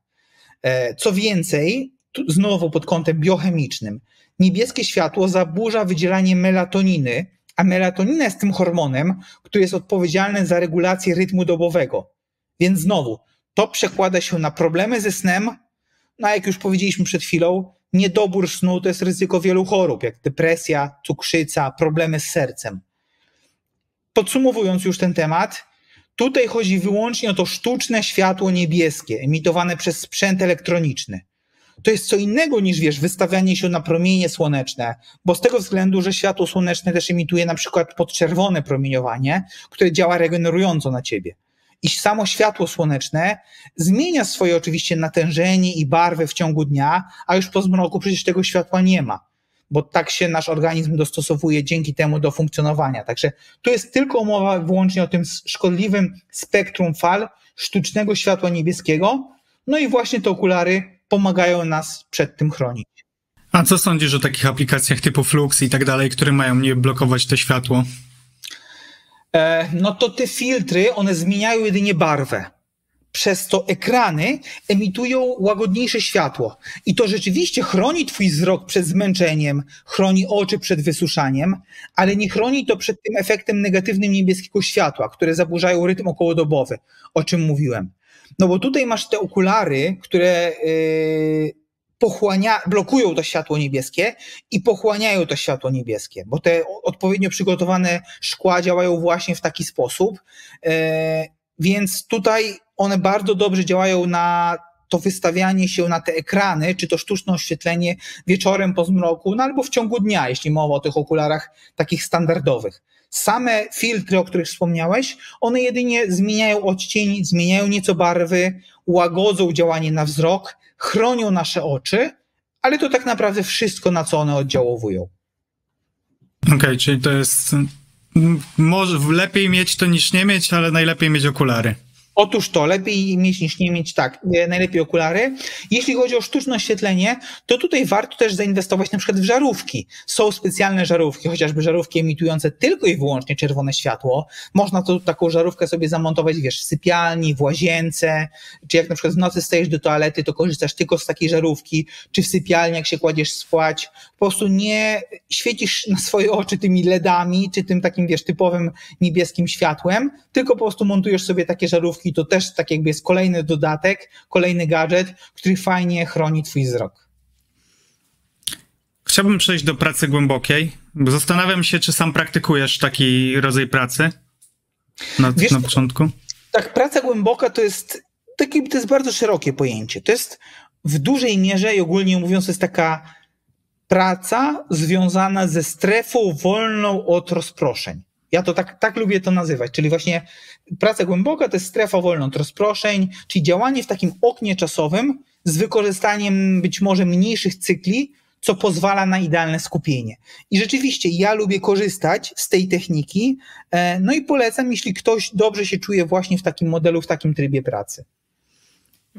E, co więcej, znowu pod kątem biochemicznym, niebieskie światło zaburza wydzielanie melatoniny, a melatonina jest tym hormonem, który jest odpowiedzialny za regulację rytmu dobowego. Więc znowu, to przekłada się na problemy ze snem, no jak już powiedzieliśmy przed chwilą, niedobór snu to jest ryzyko wielu chorób, jak depresja, cukrzyca, problemy z sercem. Podsumowując już ten temat, tutaj chodzi wyłącznie o to sztuczne światło niebieskie emitowane przez sprzęt elektroniczny to jest co innego niż, wiesz, wystawianie się na promienie słoneczne, bo z tego względu, że światło słoneczne też emituje na przykład podczerwone promieniowanie, które działa regenerująco na ciebie. I samo światło słoneczne zmienia swoje oczywiście natężenie i barwę w ciągu dnia, a już po zmroku przecież tego światła nie ma, bo tak się nasz organizm dostosowuje dzięki temu do funkcjonowania. Także tu jest tylko mowa wyłącznie o tym szkodliwym spektrum fal sztucznego światła niebieskiego, no i właśnie te okulary pomagają nas przed tym chronić. A co sądzisz o takich aplikacjach typu Flux i tak dalej, które mają nie blokować to światło? E, no to te filtry, one zmieniają jedynie barwę. Przez to ekrany emitują łagodniejsze światło. I to rzeczywiście chroni twój wzrok przed zmęczeniem, chroni oczy przed wysuszaniem, ale nie chroni to przed tym efektem negatywnym niebieskiego światła, które zaburzają rytm okołodobowy, o czym mówiłem. No bo tutaj masz te okulary, które yy, pochłania, blokują to światło niebieskie i pochłaniają to światło niebieskie, bo te odpowiednio przygotowane szkła działają właśnie w taki sposób. Yy, więc tutaj one bardzo dobrze działają na to wystawianie się na te ekrany, czy to sztuczne oświetlenie wieczorem po zmroku, no albo w ciągu dnia, jeśli mowa o tych okularach takich standardowych. Same filtry, o których wspomniałeś, one jedynie zmieniają odcień, zmieniają nieco barwy, łagodzą działanie na wzrok, chronią nasze oczy, ale to tak naprawdę wszystko, na co one oddziałowują. Okej, okay, czyli to jest. Może lepiej mieć to niż nie mieć, ale najlepiej mieć okulary. Otóż to, lepiej mieć niż nie mieć, tak, najlepiej okulary. Jeśli chodzi o sztuczne oświetlenie, to tutaj warto też zainwestować na przykład w żarówki. Są specjalne żarówki, chociażby żarówki emitujące tylko i wyłącznie czerwone światło. Można to, taką żarówkę sobie zamontować, wiesz, w sypialni, w łazience, czy jak na przykład w nocy stajesz do toalety, to korzystasz tylko z takiej żarówki, czy w sypialni, jak się kładziesz spać. Po prostu nie świecisz na swoje oczy tymi LEDami, czy tym takim, wiesz, typowym niebieskim światłem, tylko po prostu montujesz sobie takie żarówki, to też tak jakby jest kolejny dodatek, kolejny gadżet, który fajnie chroni twój wzrok. Chciałbym przejść do pracy głębokiej, bo zastanawiam się, czy sam praktykujesz taki rodzaj pracy na, Wiesz, na początku. Tak, praca głęboka to jest, taki, to jest bardzo szerokie pojęcie. To jest w dużej mierze i ogólnie mówiąc, to jest taka praca związana ze strefą wolną od rozproszeń. Ja to tak, tak lubię to nazywać, czyli właśnie praca głęboka to jest strefa wolna od rozproszeń, czyli działanie w takim oknie czasowym z wykorzystaniem być może mniejszych cykli, co pozwala na idealne skupienie. I rzeczywiście ja lubię korzystać z tej techniki, e, no i polecam, jeśli ktoś dobrze się czuje właśnie w takim modelu, w takim trybie pracy.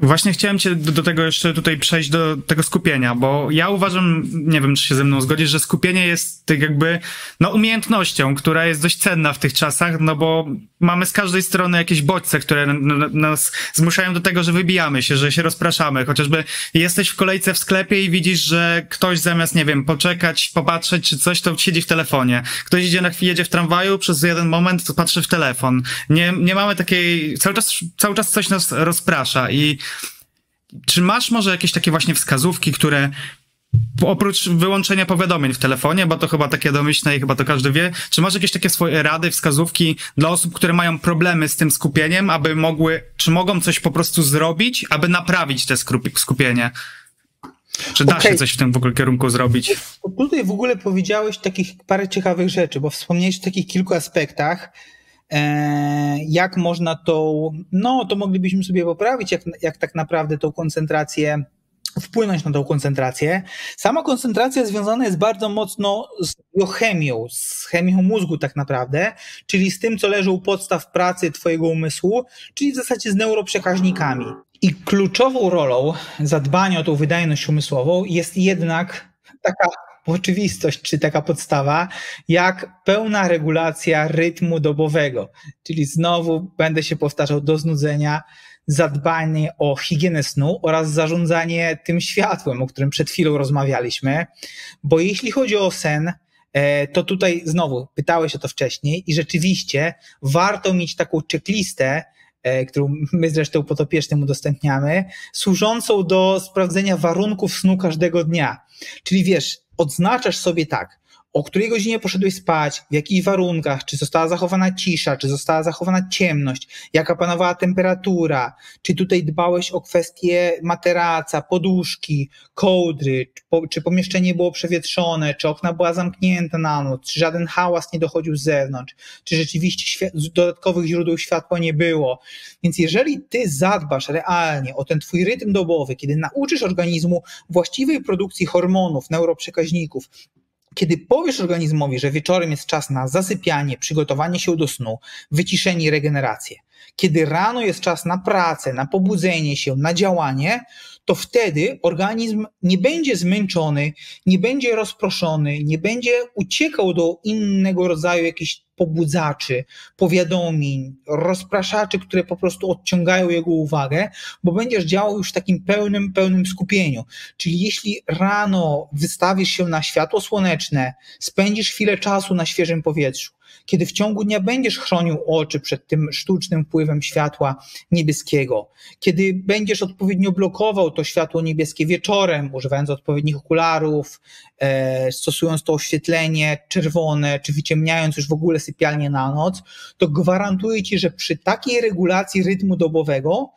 Właśnie chciałem cię do, do, tego jeszcze tutaj przejść do tego skupienia, bo ja uważam, nie wiem, czy się ze mną zgodzisz, że skupienie jest tak jakby, no, umiejętnością, która jest dość cenna w tych czasach, no bo mamy z każdej strony jakieś bodźce, które nas zmuszają do tego, że wybijamy się, że się rozpraszamy. Chociażby jesteś w kolejce w sklepie i widzisz, że ktoś zamiast, nie wiem, poczekać, popatrzeć czy coś, to siedzi w telefonie. Ktoś idzie na chwilę, jedzie w tramwaju, przez jeden moment to patrzy w telefon. Nie, nie mamy takiej, cały czas, cały czas coś nas rozprasza i czy masz może jakieś takie właśnie wskazówki, które oprócz wyłączenia powiadomień w telefonie, bo to chyba takie domyślne i chyba to każdy wie, czy masz jakieś takie swoje rady, wskazówki dla osób, które mają problemy z tym skupieniem, aby mogły, czy mogą coś po prostu zrobić, aby naprawić te skupienie? Czy da okay. się coś w tym w ogóle kierunku zrobić? Tutaj w ogóle powiedziałeś takich parę ciekawych rzeczy, bo wspomniałeś o takich kilku aspektach, jak można tą, no to moglibyśmy sobie poprawić, jak, jak tak naprawdę tą koncentrację wpłynąć na tą koncentrację. Sama koncentracja związana jest bardzo mocno z biochemią, z chemią mózgu tak naprawdę, czyli z tym, co leży u podstaw pracy twojego umysłu, czyli w zasadzie z neuroprzekaźnikami. I kluczową rolą zadbania o tą wydajność umysłową jest jednak taka oczywistość, czy taka podstawa, jak pełna regulacja rytmu dobowego. Czyli znowu będę się powtarzał do znudzenia, zadbanie o higienę snu oraz zarządzanie tym światłem, o którym przed chwilą rozmawialiśmy, bo jeśli chodzi o sen, e, to tutaj znowu pytałeś o to wcześniej i rzeczywiście warto mieć taką checklistę, e, którą my zresztą potopiecznym udostępniamy, służącą do sprawdzenia warunków snu każdego dnia. Czyli wiesz, odznaczasz sobie tak, o której godzinie poszedłeś spać, w jakich warunkach, czy została zachowana cisza, czy została zachowana ciemność, jaka panowała temperatura, czy tutaj dbałeś o kwestie materaca, poduszki, kołdry, czy, po, czy pomieszczenie było przewietrzone, czy okna była zamknięte na noc, czy żaden hałas nie dochodził z zewnątrz, czy rzeczywiście dodatkowych źródeł światła nie było. Więc jeżeli ty zadbasz realnie o ten twój rytm dobowy, kiedy nauczysz organizmu właściwej produkcji hormonów, neuroprzekaźników, kiedy powiesz organizmowi, że wieczorem jest czas na zasypianie, przygotowanie się do snu, wyciszenie i regenerację, kiedy rano jest czas na pracę, na pobudzenie się, na działanie, to wtedy organizm nie będzie zmęczony, nie będzie rozproszony, nie będzie uciekał do innego rodzaju jakichś pobudzaczy, powiadomień, rozpraszaczy, które po prostu odciągają jego uwagę, bo będziesz działał już w takim pełnym, pełnym skupieniu. Czyli jeśli rano wystawisz się na światło słoneczne, spędzisz chwilę czasu na świeżym powietrzu, kiedy w ciągu dnia będziesz chronił oczy przed tym sztucznym wpływem światła niebieskiego, kiedy będziesz odpowiednio blokował to światło niebieskie wieczorem, używając odpowiednich okularów, e, stosując to oświetlenie czerwone, czy wyciemniając już w ogóle sypialnię na noc, to gwarantuję ci, że przy takiej regulacji rytmu dobowego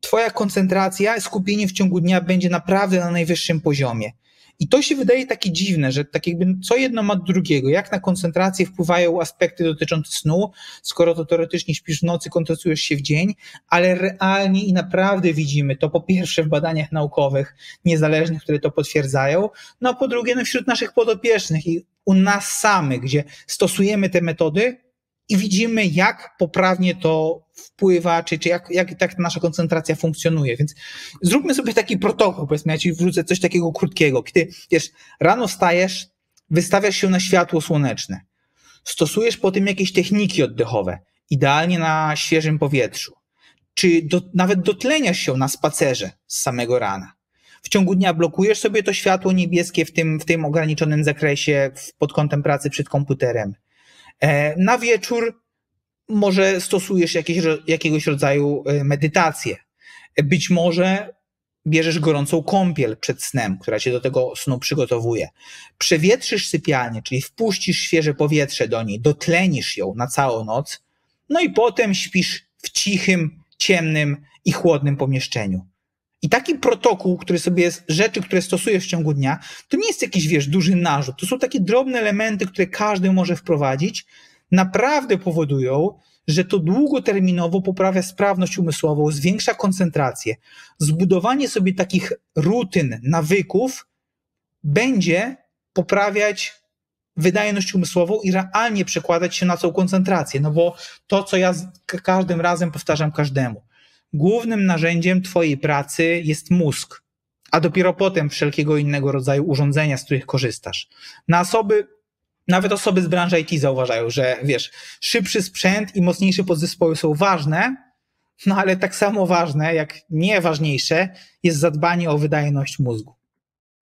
twoja koncentracja, skupienie w ciągu dnia będzie naprawdę na najwyższym poziomie. I to się wydaje takie dziwne, że tak jakby co jedno ma drugiego. Jak na koncentrację wpływają aspekty dotyczące snu, skoro to teoretycznie śpisz w nocy, koncentrujesz się w dzień, ale realnie i naprawdę widzimy to po pierwsze w badaniach naukowych, niezależnych, które to potwierdzają, no a po drugie no wśród naszych podopiecznych i u nas samych, gdzie stosujemy te metody, i widzimy, jak poprawnie to wpływa, czy, czy jak, jak tak nasza koncentracja funkcjonuje. Więc zróbmy sobie taki protokół, powiedzmy, ja ci wrzucę coś takiego krótkiego. Kiedy wiesz, rano wstajesz, wystawiasz się na światło słoneczne, stosujesz po tym jakieś techniki oddechowe, idealnie na świeżym powietrzu, czy do, nawet dotleniasz się na spacerze z samego rana. W ciągu dnia blokujesz sobie to światło niebieskie w tym, w tym ograniczonym zakresie pod kątem pracy przed komputerem na wieczór może stosujesz jakieś, jakiegoś rodzaju e, medytację. Być może bierzesz gorącą kąpiel przed snem, która cię do tego snu przygotowuje. Przewietrzysz sypialnię, czyli wpuścisz świeże powietrze do niej, dotlenisz ją na całą noc, no i potem śpisz w cichym, ciemnym i chłodnym pomieszczeniu. I taki protokół, który sobie jest, rzeczy, które stosujesz w ciągu dnia, to nie jest jakiś, wiesz, duży narzut. To są takie drobne elementy, które każdy może wprowadzić, naprawdę powodują, że to długoterminowo poprawia sprawność umysłową, zwiększa koncentrację. Zbudowanie sobie takich rutyn, nawyków będzie poprawiać wydajność umysłową i realnie przekładać się na całą koncentrację. No bo to, co ja każdym razem powtarzam każdemu głównym narzędziem Twojej pracy jest mózg, a dopiero potem wszelkiego innego rodzaju urządzenia, z których korzystasz. Na osoby, nawet osoby z branży IT zauważają, że wiesz, szybszy sprzęt i mocniejsze podzespoły są ważne, no ale tak samo ważne, jak nie ważniejsze, jest zadbanie o wydajność mózgu.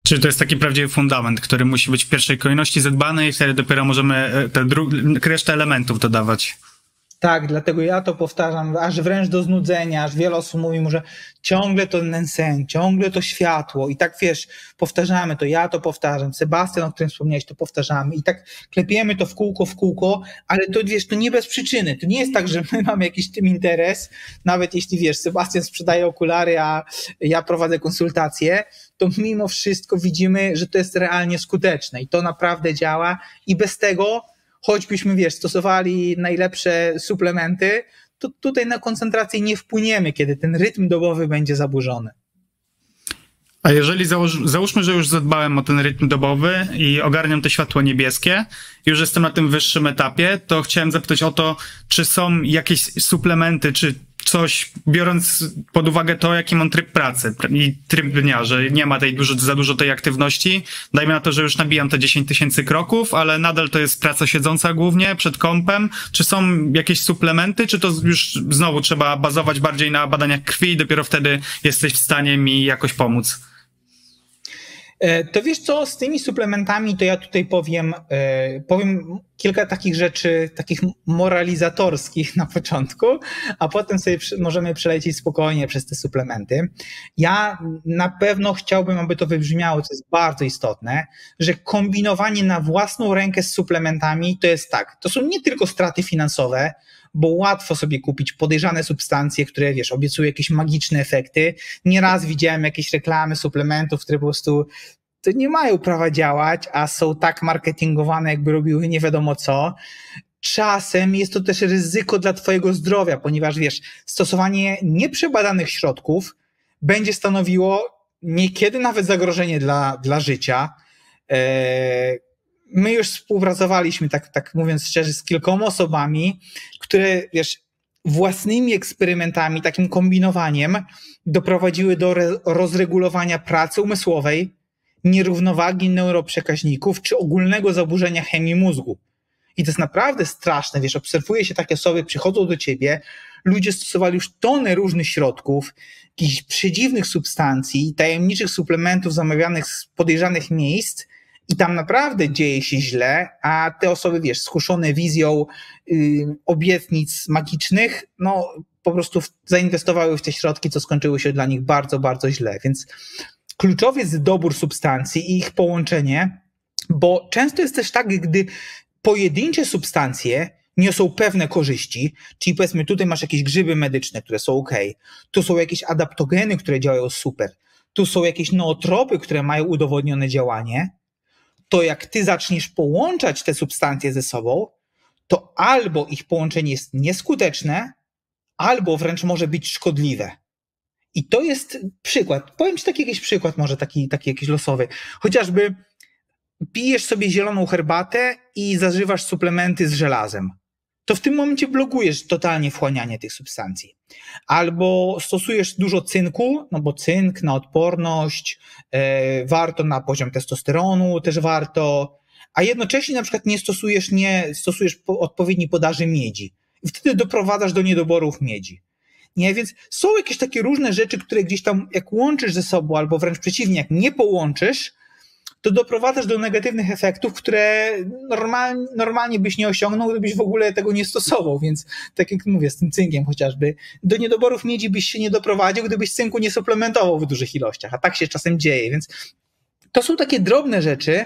Czyli to jest taki prawdziwy fundament, który musi być w pierwszej kolejności zadbany i wtedy dopiero możemy e, te resztę elementów dodawać. Tak, dlatego ja to powtarzam, aż wręcz do znudzenia, aż wiele osób mówi mu, że ciągle to ten sen, ciągle to światło. I tak wiesz, powtarzamy to, ja to powtarzam, Sebastian, o którym wspomniałeś, to powtarzamy. I tak klepiemy to w kółko, w kółko, ale to wiesz, to nie bez przyczyny, to nie jest tak, że my [LAUGHS] mamy jakiś tym interes, nawet jeśli wiesz, Sebastian sprzedaje okulary, a ja prowadzę konsultacje, to mimo wszystko widzimy, że to jest realnie skuteczne. I to naprawdę działa. I bez tego choćbyśmy, wiesz, stosowali najlepsze suplementy, to tutaj na koncentrację nie wpłyniemy, kiedy ten rytm dobowy będzie zaburzony. A jeżeli założ, załóżmy, że już zadbałem o ten rytm dobowy i ogarniam te światło niebieskie, już jestem na tym wyższym etapie, to chciałem zapytać o to, czy są jakieś suplementy, czy coś, biorąc pod uwagę to, jaki mam tryb pracy i tryb dnia, że nie ma tej dużo, za dużo tej aktywności. Dajmy na to, że już nabijam te 10 tysięcy kroków, ale nadal to jest praca siedząca głównie przed kąpem. Czy są jakieś suplementy, czy to już znowu trzeba bazować bardziej na badaniach krwi i dopiero wtedy jesteś w stanie mi jakoś pomóc? E, to wiesz co, z tymi suplementami to ja tutaj powiem, e, powiem kilka takich rzeczy, takich moralizatorskich [LAUGHS] na początku, a potem sobie możemy przelecieć spokojnie przez te suplementy. Ja na pewno chciałbym, aby to wybrzmiało, co jest bardzo istotne, że kombinowanie na własną rękę z suplementami to jest tak, to są nie tylko straty finansowe, bo łatwo sobie kupić podejrzane substancje, które wiesz, obiecują jakieś magiczne efekty. Nieraz widziałem jakieś reklamy suplementów, które po prostu to nie mają prawa działać, a są tak marketingowane, jakby robiły nie wiadomo co. Czasem jest to też ryzyko dla Twojego zdrowia, ponieważ wiesz, stosowanie nieprzebadanych środków będzie stanowiło niekiedy nawet zagrożenie dla, dla życia. Eee, my już współpracowaliśmy, tak, tak mówiąc szczerze, z kilkoma osobami, które, wiesz, własnymi eksperymentami, takim kombinowaniem doprowadziły do rozregulowania pracy umysłowej, nierównowagi neuroprzekaźników czy ogólnego zaburzenia chemii mózgu. I to jest naprawdę straszne, wiesz, obserwuje się takie osoby, przychodzą do ciebie, ludzie stosowali już tony różnych środków, jakichś przedziwnych substancji, tajemniczych suplementów zamawianych z podejrzanych miejsc i tam naprawdę dzieje się źle, a te osoby, wiesz, skuszone wizją obietnic magicznych, no po prostu zainwestowały w te środki, co skończyło się dla nich bardzo, bardzo źle. Więc kluczowy jest dobór substancji i ich połączenie, bo często jest też tak, gdy pojedyncze substancje niosą pewne korzyści, czyli powiedzmy tutaj masz jakieś grzyby medyczne, które są ok, tu są jakieś adaptogeny, które działają super, tu są jakieś nootropy, które mają udowodnione działanie, to jak ty zaczniesz połączać te substancje ze sobą, to albo ich połączenie jest nieskuteczne, albo wręcz może być szkodliwe. I to jest przykład. Powiem ci taki jakiś przykład, może taki, taki jakiś losowy. Chociażby pijesz sobie zieloną herbatę i zażywasz suplementy z żelazem. To w tym momencie blokujesz totalnie wchłanianie tych substancji. Albo stosujesz dużo cynku, no bo cynk na odporność, e, warto na poziom testosteronu, też warto, a jednocześnie na przykład nie stosujesz, nie stosujesz po, odpowiedniej podaży miedzi. I wtedy doprowadzasz do niedoborów miedzi. Nie, więc są jakieś takie różne rzeczy, które gdzieś tam jak łączysz ze sobą, albo wręcz przeciwnie, jak nie połączysz, to doprowadzasz do negatywnych efektów, które normal, normalnie byś nie osiągnął, gdybyś w ogóle tego nie stosował. Więc tak jak mówię, z tym cynkiem chociażby, do niedoborów miedzi byś się nie doprowadził, gdybyś cynku nie suplementował w dużych ilościach, a tak się czasem dzieje. Więc to są takie drobne rzeczy,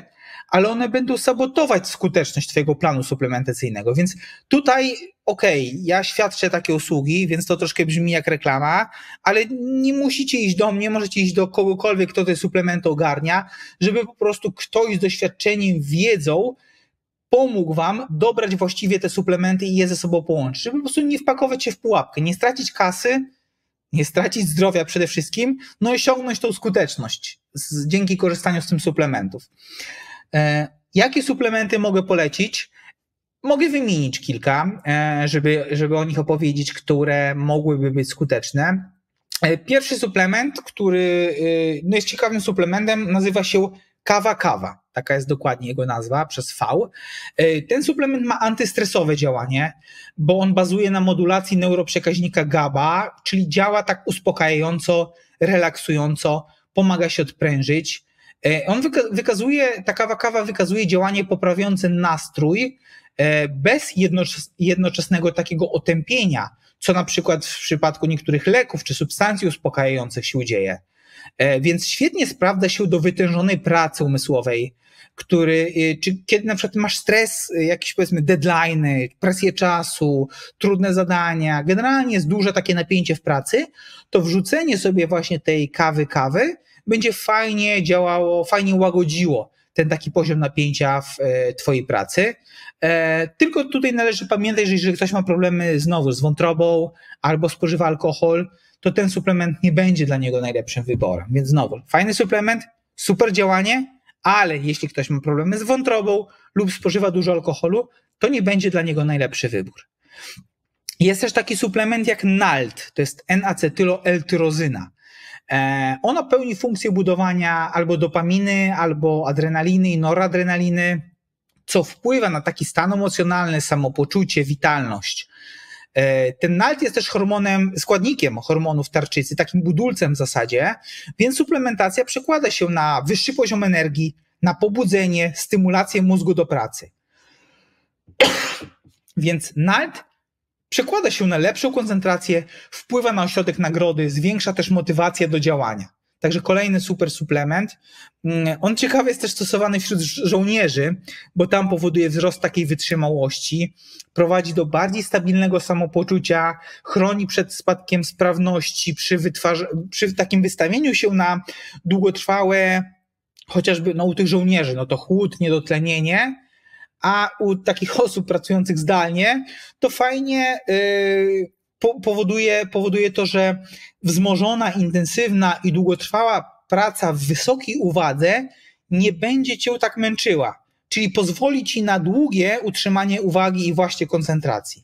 ale one będą sabotować skuteczność Twojego planu suplementacyjnego. Więc tutaj, okej, okay, ja świadczę takie usługi, więc to troszkę brzmi jak reklama, ale nie musicie iść do mnie, możecie iść do kogokolwiek, kto te suplementy ogarnia, żeby po prostu ktoś z doświadczeniem, wiedzą, pomógł Wam dobrać właściwie te suplementy i je ze sobą połączyć, żeby po prostu nie wpakować się w pułapkę, nie stracić kasy, nie stracić zdrowia przede wszystkim, no i osiągnąć tą skuteczność z, dzięki korzystaniu z tym suplementów. E, jakie suplementy mogę polecić? Mogę wymienić kilka, e, żeby, żeby o nich opowiedzieć, które mogłyby być skuteczne. E, pierwszy suplement, który no jest ciekawym suplementem, nazywa się Kawa Kawa. Taka jest dokładnie jego nazwa przez V. Ten suplement ma antystresowe działanie, bo on bazuje na modulacji neuroprzekaźnika GABA, czyli działa tak uspokajająco, relaksująco, pomaga się odprężyć. E, on wykazuje, ta kawa kawa wykazuje działanie poprawiające nastrój e, bez jednoczesnego takiego otępienia, co na przykład w przypadku niektórych leków czy substancji uspokajających się dzieje. E, więc świetnie sprawdza się do wytężonej pracy umysłowej, który, czy kiedy na przykład masz stres, jakieś powiedzmy deadline, presję czasu, trudne zadania, generalnie jest duże takie napięcie w pracy, to wrzucenie sobie właśnie tej kawy, kawy będzie fajnie działało, fajnie łagodziło ten taki poziom napięcia w e, Twojej pracy. E, tylko tutaj należy pamiętać, że jeżeli ktoś ma problemy znowu z wątrobą albo spożywa alkohol, to ten suplement nie będzie dla niego najlepszym wyborem. Więc znowu, fajny suplement, super działanie, ale jeśli ktoś ma problemy z wątrobą lub spożywa dużo alkoholu, to nie będzie dla niego najlepszy wybór. Jest też taki suplement jak NALT, to jest N-acetylo-L-tyrozyna. E, ona pełni funkcję budowania albo dopaminy, albo adrenaliny i noradrenaliny, co wpływa na taki stan emocjonalny, samopoczucie, witalność. E, ten NALT jest też hormonem, składnikiem hormonów tarczycy, takim budulcem w zasadzie, więc suplementacja przekłada się na wyższy poziom energii, na pobudzenie, stymulację mózgu do pracy. [COUGHS] więc NALT przekłada się na lepszą koncentrację, wpływa na ośrodek nagrody, zwiększa też motywację do działania. Także kolejny super suplement. Mm, on ciekawy jest też stosowany wśród żołnierzy, bo tam powoduje wzrost takiej wytrzymałości, prowadzi do bardziej stabilnego samopoczucia, chroni przed spadkiem sprawności przy, przy takim wystawieniu się na długotrwałe, chociażby no, u tych żołnierzy, no to chłód, niedotlenienie, a u takich [LAUGHS] osób pracujących zdalnie to fajnie yy, powoduje, powoduje to, że wzmożona, intensywna i długotrwała praca w wysokiej uwadze nie będzie cię tak męczyła, czyli pozwoli ci na długie utrzymanie uwagi i właśnie koncentracji.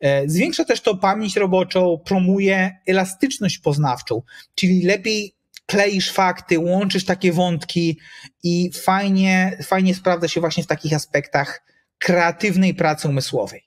E, zwiększa też to pamięć roboczą, promuje elastyczność poznawczą, czyli lepiej kleisz fakty, łączysz takie wątki i fajnie, fajnie sprawdza się właśnie w takich aspektach kreatywnej pracy umysłowej.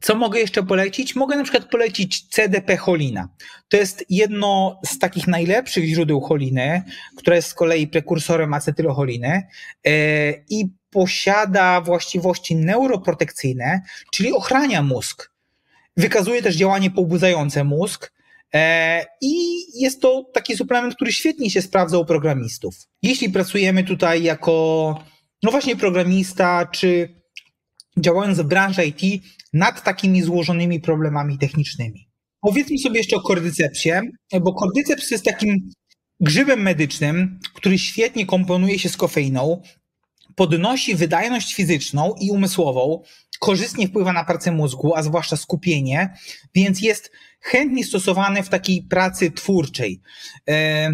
Co mogę jeszcze polecić? Mogę na przykład polecić CDP cholina. To jest jedno z takich najlepszych źródeł choliny, które jest z kolei prekursorem acetylocholiny e, i posiada właściwości neuroprotekcyjne, czyli ochrania mózg. Wykazuje też działanie pobudzające mózg, I jest to taki suplement, który świetnie się sprawdza u programistów. Jeśli pracujemy tutaj jako, no właśnie, programista, czy działając w branży IT nad takimi złożonymi problemami technicznymi. Powiedzmy sobie jeszcze o kordycepsie, bo kordyceps jest takim grzybem medycznym, który świetnie komponuje się z kofeiną, podnosi wydajność fizyczną i umysłową, korzystnie wpływa na pracę mózgu, a zwłaszcza skupienie, więc jest chętnie stosowany w takiej pracy twórczej. E,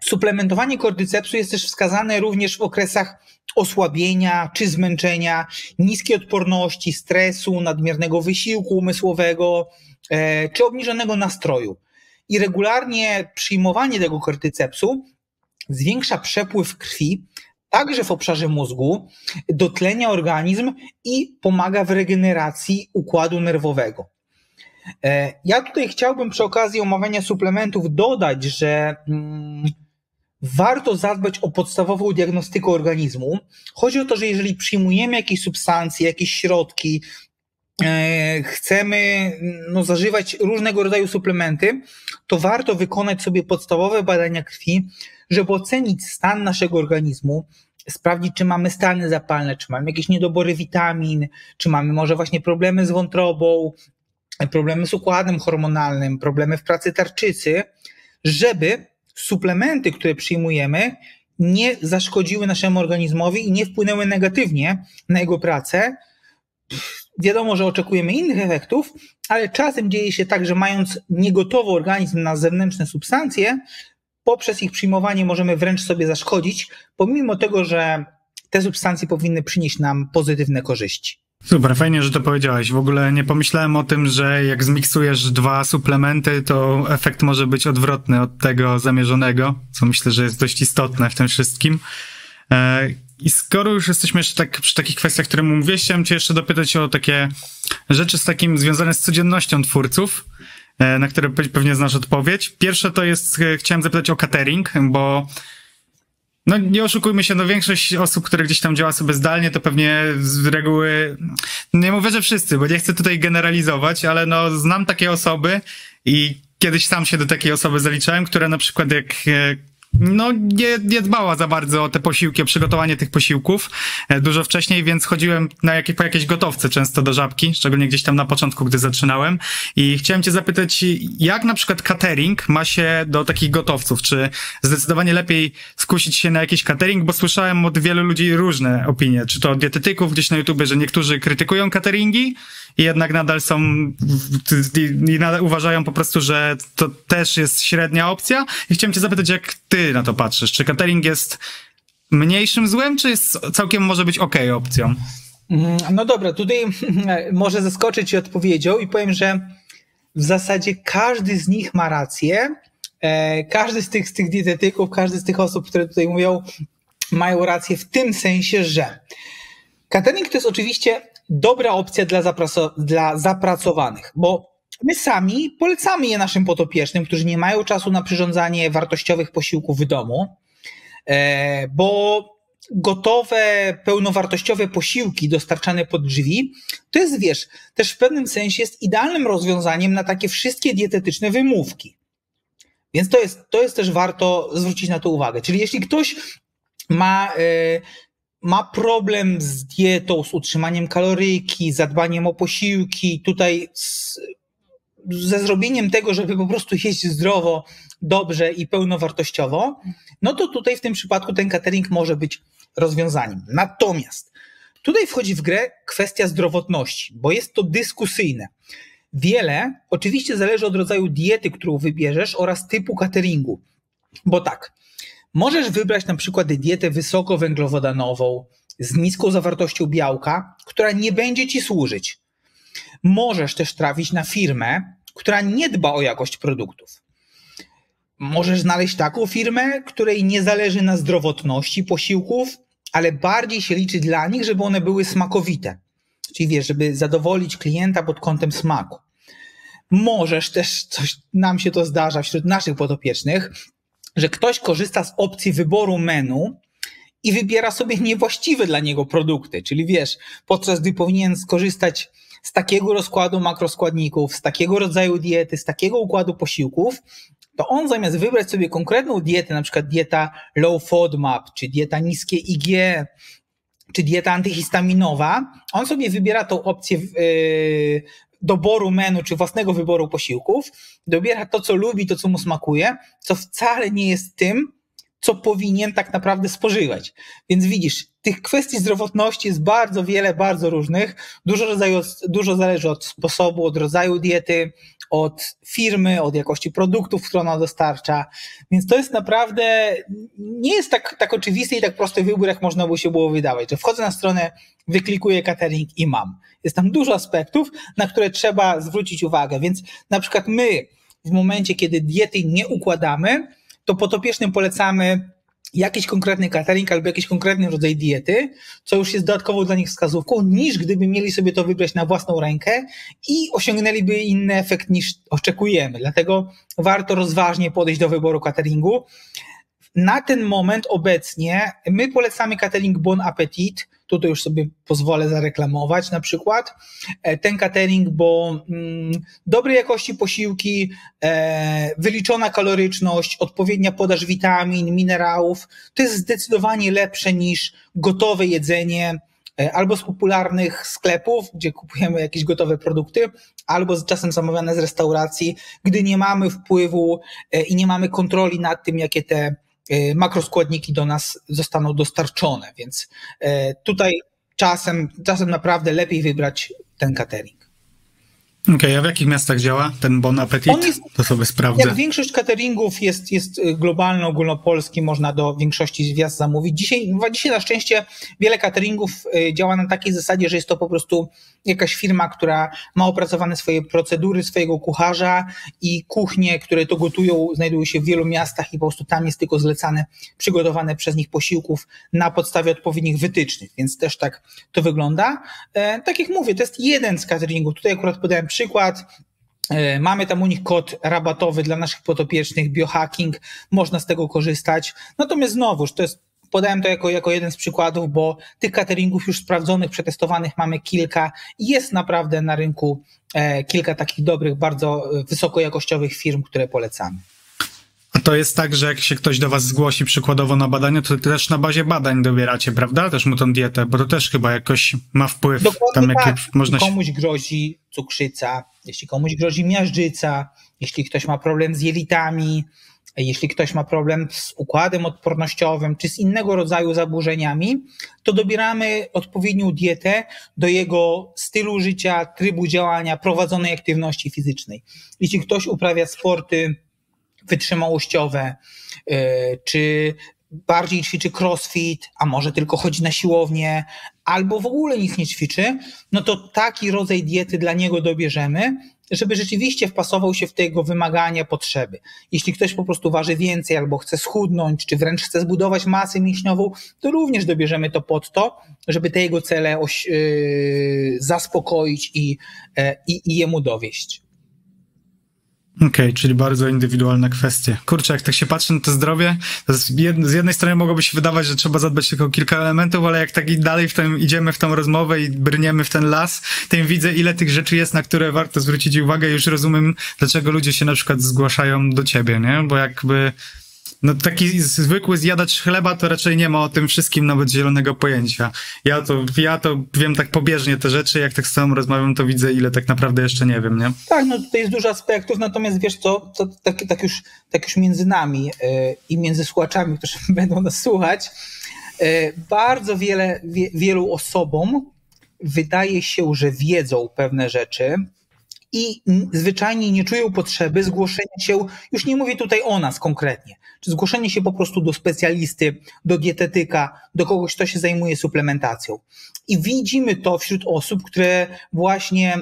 suplementowanie kordycepsu jest też wskazane również w okresach osłabienia czy zmęczenia, niskiej odporności, stresu, nadmiernego wysiłku umysłowego e, czy obniżonego nastroju. I regularnie przyjmowanie tego kordycepsu zwiększa przepływ krwi, także w obszarze mózgu, dotlenia organizm i pomaga w regeneracji układu nerwowego. E, ja tutaj chciałbym przy okazji omawiania suplementów dodać, że mm, warto zadbać o podstawową diagnostykę organizmu. Chodzi o to, że jeżeli przyjmujemy jakieś substancje, jakieś środki, e, chcemy no, zażywać różnego rodzaju suplementy, to warto wykonać sobie podstawowe badania krwi, żeby ocenić stan naszego organizmu, sprawdzić, czy mamy stany zapalne, czy mamy jakieś niedobory witamin, czy mamy może właśnie problemy z wątrobą, problemy z układem hormonalnym, problemy w pracy tarczycy, żeby suplementy, które przyjmujemy, nie zaszkodziły naszemu organizmowi i nie wpłynęły negatywnie na jego pracę. Wiadomo, że oczekujemy innych efektów, ale czasem dzieje się tak, że mając niegotowy organizm na zewnętrzne substancje, poprzez ich przyjmowanie możemy wręcz sobie zaszkodzić, pomimo tego, że te substancje powinny przynieść nam pozytywne korzyści. Super, fajnie, że to powiedziałeś. W ogóle nie pomyślałem o tym, że jak zmiksujesz dwa suplementy, to efekt może być odwrotny od tego zamierzonego, co myślę, że jest dość istotne w tym wszystkim. E, I skoro już jesteśmy jeszcze tak przy takich kwestiach, które mówiłeś, chciałem cię jeszcze dopytać o takie rzeczy z takim związane z codziennością twórców, na które pewnie znasz odpowiedź. Pierwsze to jest, e, chciałem zapytać o catering, bo no nie oszukujmy się, no większość osób, które gdzieś tam działa sobie zdalnie, to pewnie z reguły, nie mówię, że wszyscy, bo nie chcę tutaj generalizować, ale no znam takie osoby i kiedyś sam się do takiej osoby zaliczałem, które na przykład jak e, no, nie, nie dbała za bardzo o te posiłki, o przygotowanie tych posiłków e, dużo wcześniej, więc chodziłem na jakieś, po jakieś gotowce często do żabki, szczególnie gdzieś tam na początku, gdy zaczynałem. I chciałem cię zapytać, jak na przykład catering ma się do takich gotowców? Czy zdecydowanie lepiej skusić się na jakiś catering? Bo słyszałem od wielu ludzi różne opinie, czy to od dietetyków gdzieś na YouTube, że niektórzy krytykują cateringi, i jednak nadal są i nadal uważają po prostu, że to też jest średnia opcja. I chciałem cię zapytać, jak ty na to patrzysz? Czy catering jest mniejszym złem, czy jest całkiem może być ok opcją? Mm, no dobra, tutaj [LAUGHS] może zaskoczyć ci odpowiedzią i powiem, że w zasadzie każdy z nich ma rację. E, każdy z tych, z tych dietetyków, każdy z tych osób, które tutaj mówią, mają rację w tym sensie, że catering to jest oczywiście dobra opcja dla, dla zapracowanych, bo my sami polecamy je naszym potopiecznym, którzy nie mają czasu na przyrządzanie wartościowych posiłków w domu, e, bo gotowe, pełnowartościowe posiłki dostarczane pod drzwi, to jest, wiesz, też w pewnym sensie jest idealnym rozwiązaniem na takie wszystkie dietetyczne wymówki. Więc to jest, to jest też warto zwrócić na to uwagę. Czyli jeśli ktoś ma e, ma problem z dietą, z utrzymaniem kaloryki, zadbaniem o posiłki, tutaj z, ze zrobieniem tego, żeby po prostu jeść zdrowo, dobrze i pełnowartościowo, no to tutaj w tym przypadku ten catering może być rozwiązaniem. Natomiast tutaj wchodzi w grę kwestia zdrowotności, bo jest to dyskusyjne. Wiele oczywiście zależy od rodzaju diety, którą wybierzesz oraz typu cateringu. Bo tak, Możesz wybrać na przykład dietę wysokowęglowodanową z niską zawartością białka, która nie będzie ci służyć. Możesz też trafić na firmę, która nie dba o jakość produktów. Możesz znaleźć taką firmę, której nie zależy na zdrowotności posiłków, ale bardziej się liczy dla nich, żeby one były smakowite. Czyli wiesz, żeby zadowolić klienta pod kątem smaku. Możesz też, coś nam się to zdarza wśród naszych podopiecznych, że ktoś korzysta z opcji wyboru menu i wybiera sobie niewłaściwe dla niego produkty. Czyli wiesz, podczas gdy powinien skorzystać z takiego rozkładu makroskładników, z takiego rodzaju diety, z takiego układu posiłków, to on zamiast wybrać sobie konkretną dietę, na przykład dieta low FODMAP, czy dieta niskie IG, czy dieta antyhistaminowa, on sobie wybiera tą opcję yy, doboru menu, czy własnego wyboru posiłków, dobiera to, co lubi, to, co mu smakuje, co wcale nie jest tym, co powinien tak naprawdę spożywać. Więc widzisz, tych kwestii zdrowotności jest bardzo wiele, bardzo różnych. Dużo, rodzaju, dużo zależy od sposobu, od rodzaju diety, od firmy, od jakości produktów, które ona dostarcza. Więc to jest naprawdę, nie jest tak, tak oczywisty i tak prosty wybór, jak można by się było wydawać, że wchodzę na stronę, wyklikuję catering i mam. Jest tam dużo aspektów, na które trzeba zwrócić uwagę. Więc na przykład my, w momencie, kiedy diety nie układamy, to potopiecznym polecamy jakiś konkretny catering albo jakiś konkretny rodzaj diety, co już jest dodatkową dla nich wskazówką, niż gdyby mieli sobie to wybrać na własną rękę i osiągnęliby inny efekt niż oczekujemy. Dlatego warto rozważnie podejść do wyboru cateringu. Na ten moment obecnie my polecamy catering Bon Appetit, Tutaj już sobie pozwolę zareklamować na przykład e, ten catering, bo mm, dobrej jakości posiłki, e, wyliczona kaloryczność, odpowiednia podaż witamin, minerałów, to jest zdecydowanie lepsze niż gotowe jedzenie e, albo z popularnych sklepów, gdzie kupujemy jakieś gotowe produkty, albo z czasem zamawiane z restauracji, gdy nie mamy wpływu i nie mamy kontroli nad tym, jakie te makroskładniki do nas zostaną dostarczone, więc y, tutaj czasem, czasem naprawdę lepiej wybrać ten catering. Okej, okay, a w jakich miastach działa ten Bon Appetit? Jest, to sobie sprawdzę. Jak większość cateringów jest, jest y, globalny, ogólnopolski, można do większości gwiazd zamówić. Dzisiaj, dzisiaj na szczęście wiele cateringów y, działa na takiej zasadzie, że jest to po prostu jakaś firma, która ma opracowane swoje procedury, swojego kucharza i kuchnie, które to gotują, znajdują się w wielu miastach i po prostu tam jest tylko zlecane, przygotowane przez nich posiłków na podstawie odpowiednich wytycznych, więc też tak to wygląda. E, tak jak mówię, to jest jeden z cateringów. Tutaj akurat podałem przykład. E, mamy tam u nich kod rabatowy dla naszych potopiecznych, biohacking, można z tego korzystać. Natomiast znowuż, to jest podałem to jako, jako jeden z przykładów, bo tych cateringów już sprawdzonych, przetestowanych mamy kilka jest naprawdę na rynku e, kilka takich dobrych, bardzo e, wysokojakościowych firm, które polecamy. To jest tak, że jak się ktoś do was zgłosi przykładowo na badanie, to też na bazie badań dobieracie, prawda? Też mu tą dietę, bo to też chyba jakoś ma wpływ. Dokładnie tam, tak. można komuś grozi cukrzyca, jeśli komuś grozi miażdżyca, jeśli ktoś ma problem z jelitami, jeśli ktoś ma problem z układem odpornościowym czy z innego rodzaju zaburzeniami, to dobieramy odpowiednią dietę do jego stylu życia, trybu działania, prowadzonej aktywności fizycznej. Jeśli ktoś uprawia sporty wytrzymałościowe, y, czy bardziej ćwiczy crossfit, a może tylko chodzi na siłownię, albo w ogóle nic nie ćwiczy, no to taki rodzaj diety dla niego dobierzemy, żeby rzeczywiście wpasował się w te jego wymagania, potrzeby. Jeśli ktoś po prostu waży więcej albo chce schudnąć, czy wręcz chce zbudować masę mięśniową, to również dobierzemy to pod to, żeby te jego cele oś, yy, zaspokoić i, yy, i jemu dowieść. Okej, okay, czyli bardzo indywidualne kwestie. Kurczę, jak tak się patrzy na to zdrowie, to z, jed, z jednej strony mogłoby się wydawać, że trzeba zadbać tylko o kilka elementów, ale jak tak dalej w tym idziemy w tą rozmowę i brniemy w ten las, tym widzę, ile tych rzeczy jest, na które warto zwrócić uwagę już rozumiem, dlaczego ludzie się na przykład zgłaszają do ciebie, nie? Bo jakby no taki zwykły zjadacz chleba to raczej nie ma o tym wszystkim nawet zielonego pojęcia. Ja to, ja to wiem tak pobieżnie te rzeczy, jak tak z tobą rozmawiam, to widzę ile tak naprawdę jeszcze nie wiem, nie? Tak, no tutaj jest dużo aspektów, natomiast wiesz co, to tak, tak, już, tak już między nami yy, i między słuchaczami, którzy [LAUGHS] będą nas słuchać, yy, bardzo wiele, wie, wielu osobom wydaje się, że wiedzą pewne rzeczy, i zwyczajnie nie czują potrzeby zgłoszenia się, już nie mówię tutaj o nas konkretnie, czy zgłoszenie się po prostu do specjalisty, do dietetyka, do kogoś, kto się zajmuje suplementacją. I widzimy to wśród osób, które właśnie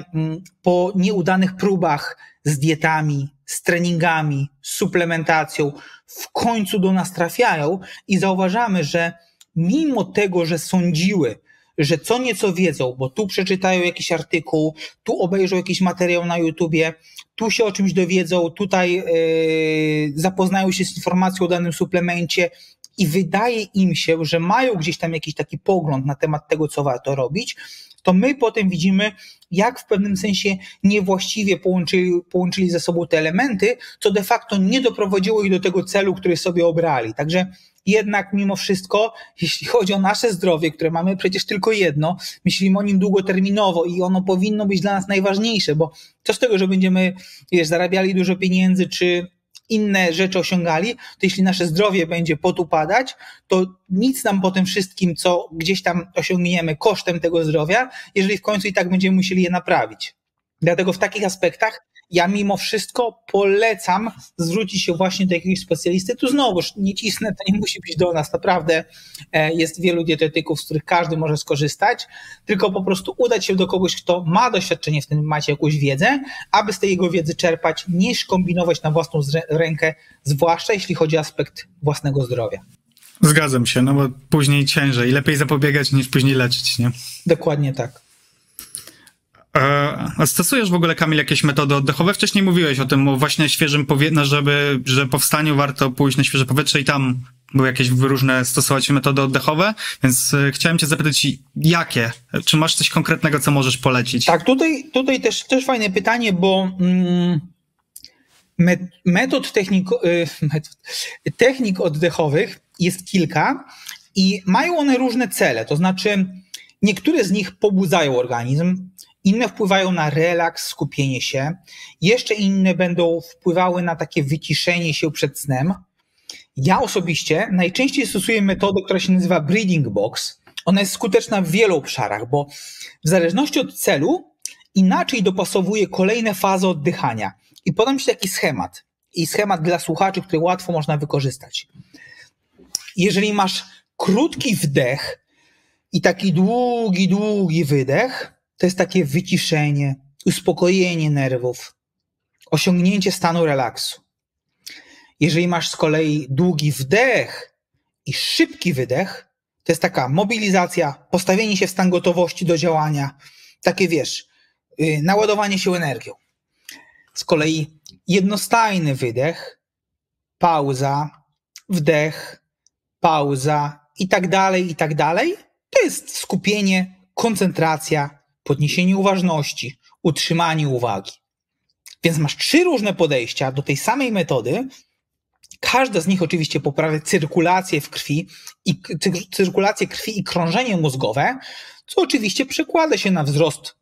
po nieudanych próbach z dietami, z treningami, z suplementacją w końcu do nas trafiają i zauważamy, że mimo tego, że sądziły, że co nieco wiedzą, bo tu przeczytają jakiś artykuł, tu obejrzą jakiś materiał na YouTubie, tu się o czymś dowiedzą, tutaj yy, zapoznają się z informacją o danym suplemencie i wydaje im się, że mają gdzieś tam jakiś taki pogląd na temat tego, co warto robić, to my potem widzimy, jak w pewnym sensie niewłaściwie połączyli, połączyli ze sobą te elementy, co de facto nie doprowadziło ich do tego celu, który sobie obrali. Także jednak mimo wszystko, jeśli chodzi o nasze zdrowie, które mamy przecież tylko jedno, myślimy o nim długoterminowo i ono powinno być dla nas najważniejsze, bo co z tego, że będziemy wiesz, zarabiali dużo pieniędzy, czy inne rzeczy osiągali, to jeśli nasze zdrowie będzie potupadać, to nic nam po tym wszystkim, co gdzieś tam osiągniemy kosztem tego zdrowia, jeżeli w końcu i tak będziemy musieli je naprawić. Dlatego w takich aspektach ja mimo wszystko polecam zwrócić się właśnie do jakiegoś specjalisty. Tu znowu, nie cisnę, to nie musi być do nas, naprawdę e, jest wielu dietetyków, z których każdy może skorzystać, tylko po prostu udać się do kogoś, kto ma doświadczenie w tym, macie jakąś wiedzę, aby z tej jego wiedzy czerpać, niż kombinować na własną rękę, zwłaszcza jeśli chodzi o aspekt własnego zdrowia. Zgadzam się, no bo później ciężej, lepiej zapobiegać niż później leczyć, nie? Dokładnie tak. E, stosujesz w ogóle, Kamil, jakieś metody oddechowe? Wcześniej mówiłeś o tym, o właśnie świeżym powietrzu, no, żeby, że po wstaniu warto pójść na świeże powietrze i tam były jakieś różne stosować metody oddechowe, więc e, chciałem cię zapytać, jakie? Czy masz coś konkretnego, co możesz polecić? Tak, tutaj, tutaj też, też fajne pytanie, bo mm, metod, technik, y, metod, technik oddechowych jest kilka i mają one różne cele, to znaczy niektóre z nich pobudzają organizm, inne wpływają na relaks, skupienie się, jeszcze inne będą wpływały na takie wyciszenie się przed snem. Ja osobiście najczęściej stosuję metodę, która się nazywa Breathing Box. Ona jest skuteczna w wielu obszarach, bo w zależności od celu inaczej dopasowuje kolejne fazy oddychania. I podam Ci taki schemat. I schemat dla słuchaczy, który łatwo można wykorzystać. Jeżeli masz krótki wdech i taki długi, długi wydech, to jest takie wyciszenie, uspokojenie nerwów, osiągnięcie stanu relaksu. Jeżeli masz z kolei długi wdech i szybki wydech, to jest taka mobilizacja, postawienie się w stan gotowości do działania, takie wiesz, y, naładowanie się energią. Z kolei jednostajny wydech, pauza, wdech, pauza i tak dalej, i tak dalej, to jest skupienie, koncentracja, podniesienie uważności, utrzymanie uwagi. Więc masz trzy różne podejścia do tej samej metody. Każda z nich oczywiście poprawia cyrkulację w krwi i cyrkulację krwi i krążenie mózgowe, co oczywiście przekłada się na wzrost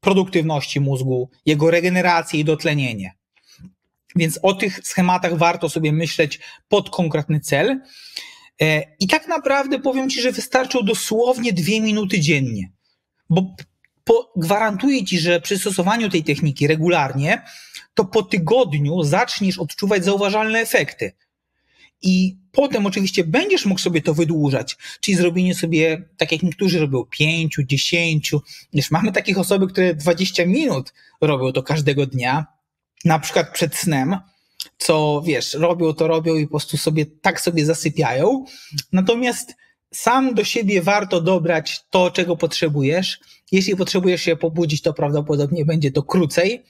produktywności mózgu, jego regenerację i dotlenienie. Więc o tych schematach warto sobie myśleć pod konkretny cel. E, I tak naprawdę powiem Ci, że wystarczą dosłownie dwie minuty dziennie, bo po, gwarantuję ci, że przy stosowaniu tej techniki regularnie, to po tygodniu zaczniesz odczuwać zauważalne efekty. I potem oczywiście będziesz mógł sobie to wydłużać, czyli zrobienie sobie, tak jak niektórzy robią, 5, 10. Wiesz, mamy takich osoby, które 20 minut robią to każdego dnia, na przykład przed snem, co wiesz, robią to, robią i po prostu sobie tak sobie zasypiają. Natomiast sam do siebie warto dobrać to, czego potrzebujesz. Jeśli potrzebujesz się pobudzić, to prawdopodobnie będzie to krócej.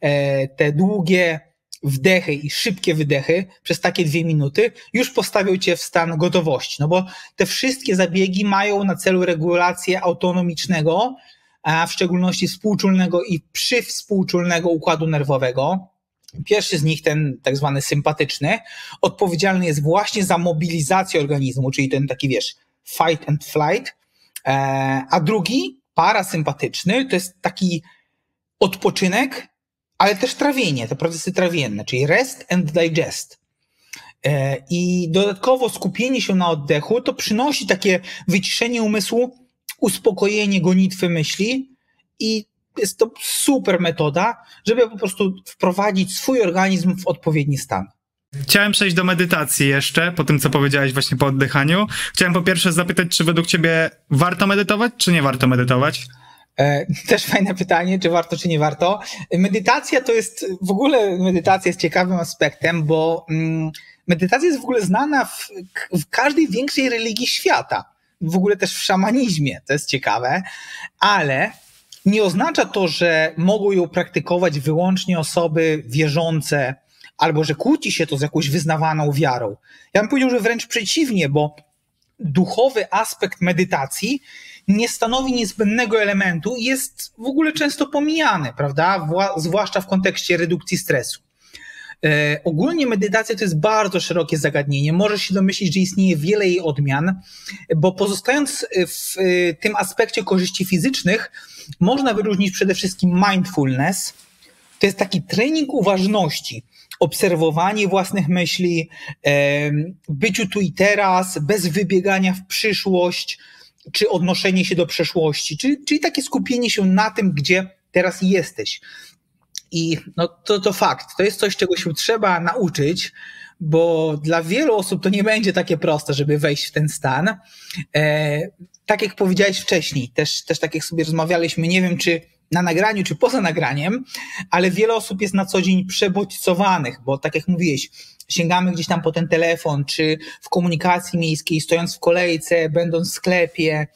E, te długie wdechy i szybkie wydechy przez takie dwie minuty już postawią cię w stan gotowości, no bo te wszystkie zabiegi mają na celu regulację autonomicznego, a w szczególności współczulnego i przywspółczulnego układu nerwowego. Pierwszy z nich, ten tak zwany sympatyczny, odpowiedzialny jest właśnie za mobilizację organizmu, czyli ten taki, wiesz, fight and flight, e, a drugi, parasympatyczny, to jest taki odpoczynek, ale też trawienie, te procesy trawienne, czyli rest and digest. E, I dodatkowo skupienie się na oddechu to przynosi takie wyciszenie umysłu, uspokojenie gonitwy myśli i jest to super metoda, żeby po prostu wprowadzić swój organizm w odpowiedni stan. Chciałem przejść do medytacji jeszcze, po tym co powiedziałeś właśnie po oddychaniu. Chciałem po pierwsze zapytać, czy według ciebie warto medytować, czy nie warto medytować? E, [LAUGHS] też fajne pytanie, czy warto, czy nie warto. Medytacja to jest, w ogóle medytacja jest ciekawym aspektem, bo mm, medytacja jest w ogóle znana w, w każdej większej religii świata. W ogóle też w szamanizmie, to jest ciekawe, ale nie oznacza to, że mogą ją praktykować wyłącznie osoby wierzące, albo że kłóci się to z jakąś wyznawaną wiarą. Ja bym powiedział, że wręcz przeciwnie, bo duchowy aspekt medytacji nie stanowi niezbędnego elementu i jest w ogóle często pomijany, prawda? Zwłaszcza w kontekście redukcji stresu. E, ogólnie medytacja to jest bardzo szerokie zagadnienie. Możesz się domyślić, że istnieje wiele jej odmian, bo pozostając w tym aspekcie korzyści fizycznych, można wyróżnić przede wszystkim mindfulness. To jest taki trening uważności, obserwowanie własnych myśli, byciu tu i teraz, bez wybiegania w przyszłość, czy odnoszenie się do przeszłości, czyli, czyli takie skupienie się na tym, gdzie teraz jesteś. I no to, to fakt, to jest coś, czego się trzeba nauczyć, bo dla wielu osób to nie będzie takie proste, żeby wejść w ten stan. E, tak jak powiedziałeś wcześniej, też, też tak jak sobie rozmawialiśmy, nie wiem czy na nagraniu, czy poza nagraniem, ale wiele osób jest na co dzień przebodźcowanych, bo tak jak mówiłeś, sięgamy gdzieś tam po ten telefon, czy w komunikacji miejskiej, stojąc w kolejce, będąc w sklepie,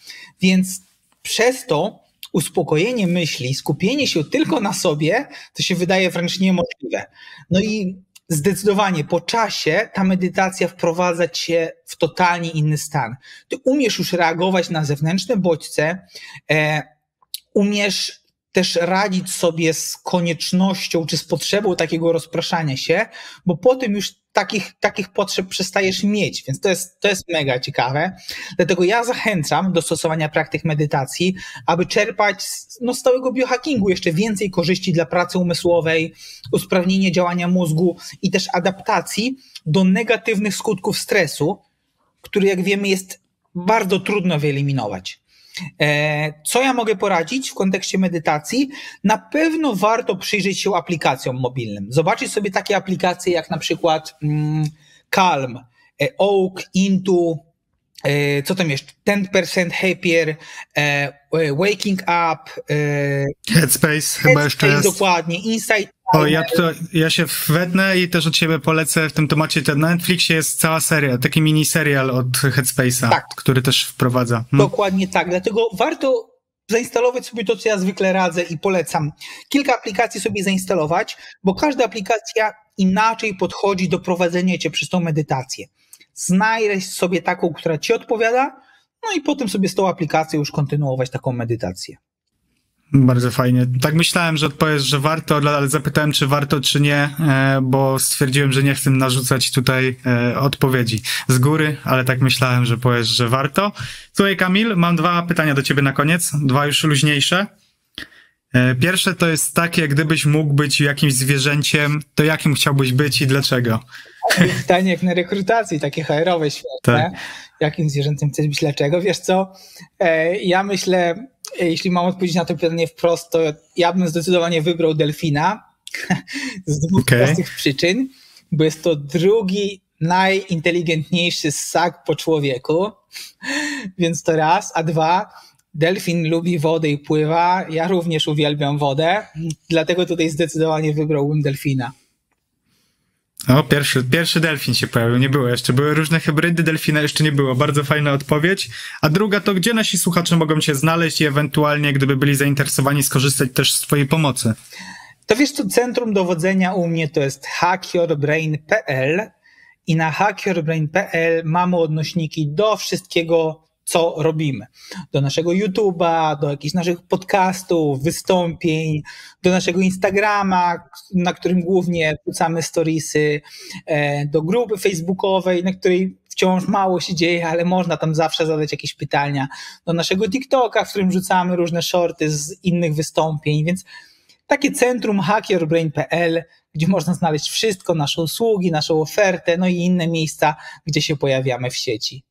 więc przez to uspokojenie myśli, skupienie się tylko na sobie, to się wydaje wręcz niemożliwe. No i zdecydowanie po czasie ta medytacja wprowadza cię w totalnie inny stan. Ty umiesz już reagować na zewnętrzne bodźce, e, umiesz też radzić sobie z koniecznością czy z potrzebą takiego rozpraszania się, bo po tym już takich, takich potrzeb przestajesz mieć, więc to jest, to jest mega ciekawe. Dlatego ja zachęcam do stosowania praktyk medytacji, aby czerpać no, z całego biohackingu jeszcze więcej korzyści dla pracy umysłowej, usprawnienie działania mózgu i też adaptacji do negatywnych skutków stresu, który jak wiemy jest bardzo trudno wyeliminować. E, co ja mogę poradzić w kontekście medytacji? Na pewno warto przyjrzeć się aplikacjom mobilnym. Zobaczyć sobie takie aplikacje jak na przykład mm, Calm, e, Oak, Into, e, co tam jeszcze? 10% Happier, Waking Up, Headspace, chyba jeszcze jest. Dokładnie, Insight o, ja, to, ja się wetnę i też od ciebie polecę w tym temacie. Na Netflixie jest cała seria, taki mini serial od Headspace'a, tak. który też wprowadza. Hmm. Dokładnie tak, dlatego warto zainstalować sobie to, co ja zwykle radzę i polecam. Kilka aplikacji sobie zainstalować, bo każda aplikacja inaczej podchodzi do prowadzenia cię przez tą medytację. Znajdź sobie taką, która ci odpowiada, no i potem sobie z tą aplikacją już kontynuować taką medytację. Bardzo fajnie. Tak myślałem, że odpowiesz, że warto, ale zapytałem, czy warto, czy nie, e, bo stwierdziłem, że nie chcę narzucać tutaj e, odpowiedzi z góry, ale tak myślałem, że powiesz, że warto. Słuchaj, Kamil, mam dwa pytania do ciebie na koniec, dwa już luźniejsze. E, pierwsze to jest takie, gdybyś mógł być jakimś zwierzęciem, to jakim chciałbyś być i dlaczego? Pytanie jak na rekrutacji, takie HR-owe świetne. Tak. Jakim zwierzęciem chcesz być, dlaczego? Wiesz co, ja myślę, jeśli mam odpowiedzieć na to pytanie wprost, to ja bym zdecydowanie wybrał delfina [LAUGHS] z dwóch okay. prostych przyczyn, bo jest to drugi najinteligentniejszy ssak po człowieku, [LAUGHS] więc to raz, a dwa, delfin lubi wodę i pływa, ja również uwielbiam wodę, dlatego tutaj zdecydowanie wybrałbym delfina. O, pierwszy, pierwszy delfin się pojawił, nie było jeszcze. Były różne hybrydy, delfina jeszcze nie było. Bardzo fajna odpowiedź. A druga to, gdzie nasi słuchacze mogą cię znaleźć i ewentualnie, gdyby byli zainteresowani, skorzystać też z twojej pomocy? To wiesz, to centrum dowodzenia u mnie to jest hackyourbrain.pl i na hackyourbrain.pl mamy odnośniki do wszystkiego, co robimy. Do naszego YouTube'a, do jakichś naszych podcastów, wystąpień, do naszego Instagrama, na którym głównie wrzucamy storiesy, e, do grupy facebookowej, na której wciąż mało się dzieje, ale można tam zawsze zadać jakieś pytania, do naszego TikToka, w którym rzucamy różne shorty z innych wystąpień, więc takie centrum hackyourbrain.pl, gdzie można znaleźć wszystko, nasze usługi, naszą ofertę, no i inne miejsca, gdzie się pojawiamy w sieci.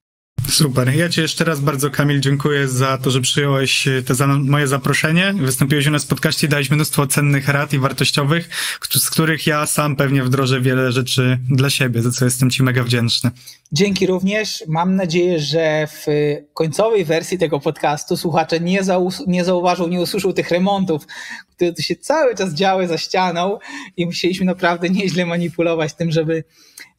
Super. Ja Ci jeszcze raz bardzo, Kamil, dziękuję za to, że przyjąłeś e, te za moje zaproszenie. Wystąpiłeś u nas w podcaście i dałeś mnóstwo cennych rad i wartościowych, z których ja sam pewnie wdrożę wiele rzeczy dla siebie, za co jestem Ci mega wdzięczny. Dzięki również. Mam nadzieję, że w końcowej wersji tego podcastu słuchacze nie, zau- nie zauważą, nie usłyszą tych remontów, które tu się cały czas działy za ścianą i musieliśmy naprawdę nieźle manipulować tym, żeby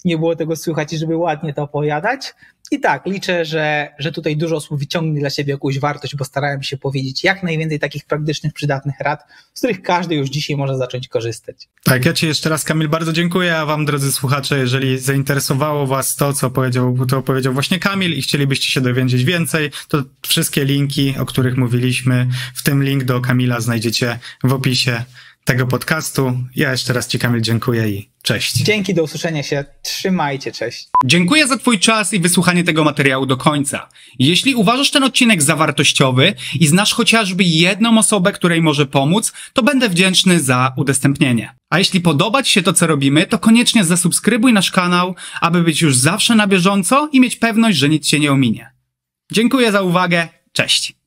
nie było tego słychać i żeby ładnie to opowiadać. I tak, liczę, że, że tutaj dużo osób wyciągnie dla siebie jakąś wartość, bo starałem się powiedzieć jak najwięcej takich praktycznych, przydatnych rad, z których każdy już dzisiaj może zacząć korzystać. Tak, ja Ci jeszcze raz, Kamil, bardzo dziękuję, a Wam, drodzy słuchacze, jeżeli zainteresowało Was to, co powiedział, to powiedział właśnie Kamil i chcielibyście się dowiedzieć więcej, to wszystkie linki, o których mówiliśmy, w tym link do Kamila znajdziecie w opisie tego podcastu. Ja jeszcze raz Ci, Kamil, dziękuję i cześć. Dzięki, do usłyszenia się. Trzymajcie, cześć. Dziękuję za Twój czas i wysłuchanie tego materiału do końca. Jeśli uważasz ten odcinek za wartościowy i znasz chociażby jedną osobę, której może pomóc, to będę wdzięczny za udostępnienie. A jeśli podoba Ci się to, co robimy, to koniecznie zasubskrybuj nasz kanał, aby być już zawsze na bieżąco i mieć pewność, że nic Cię nie ominie. Dziękuję za uwagę. Cześć.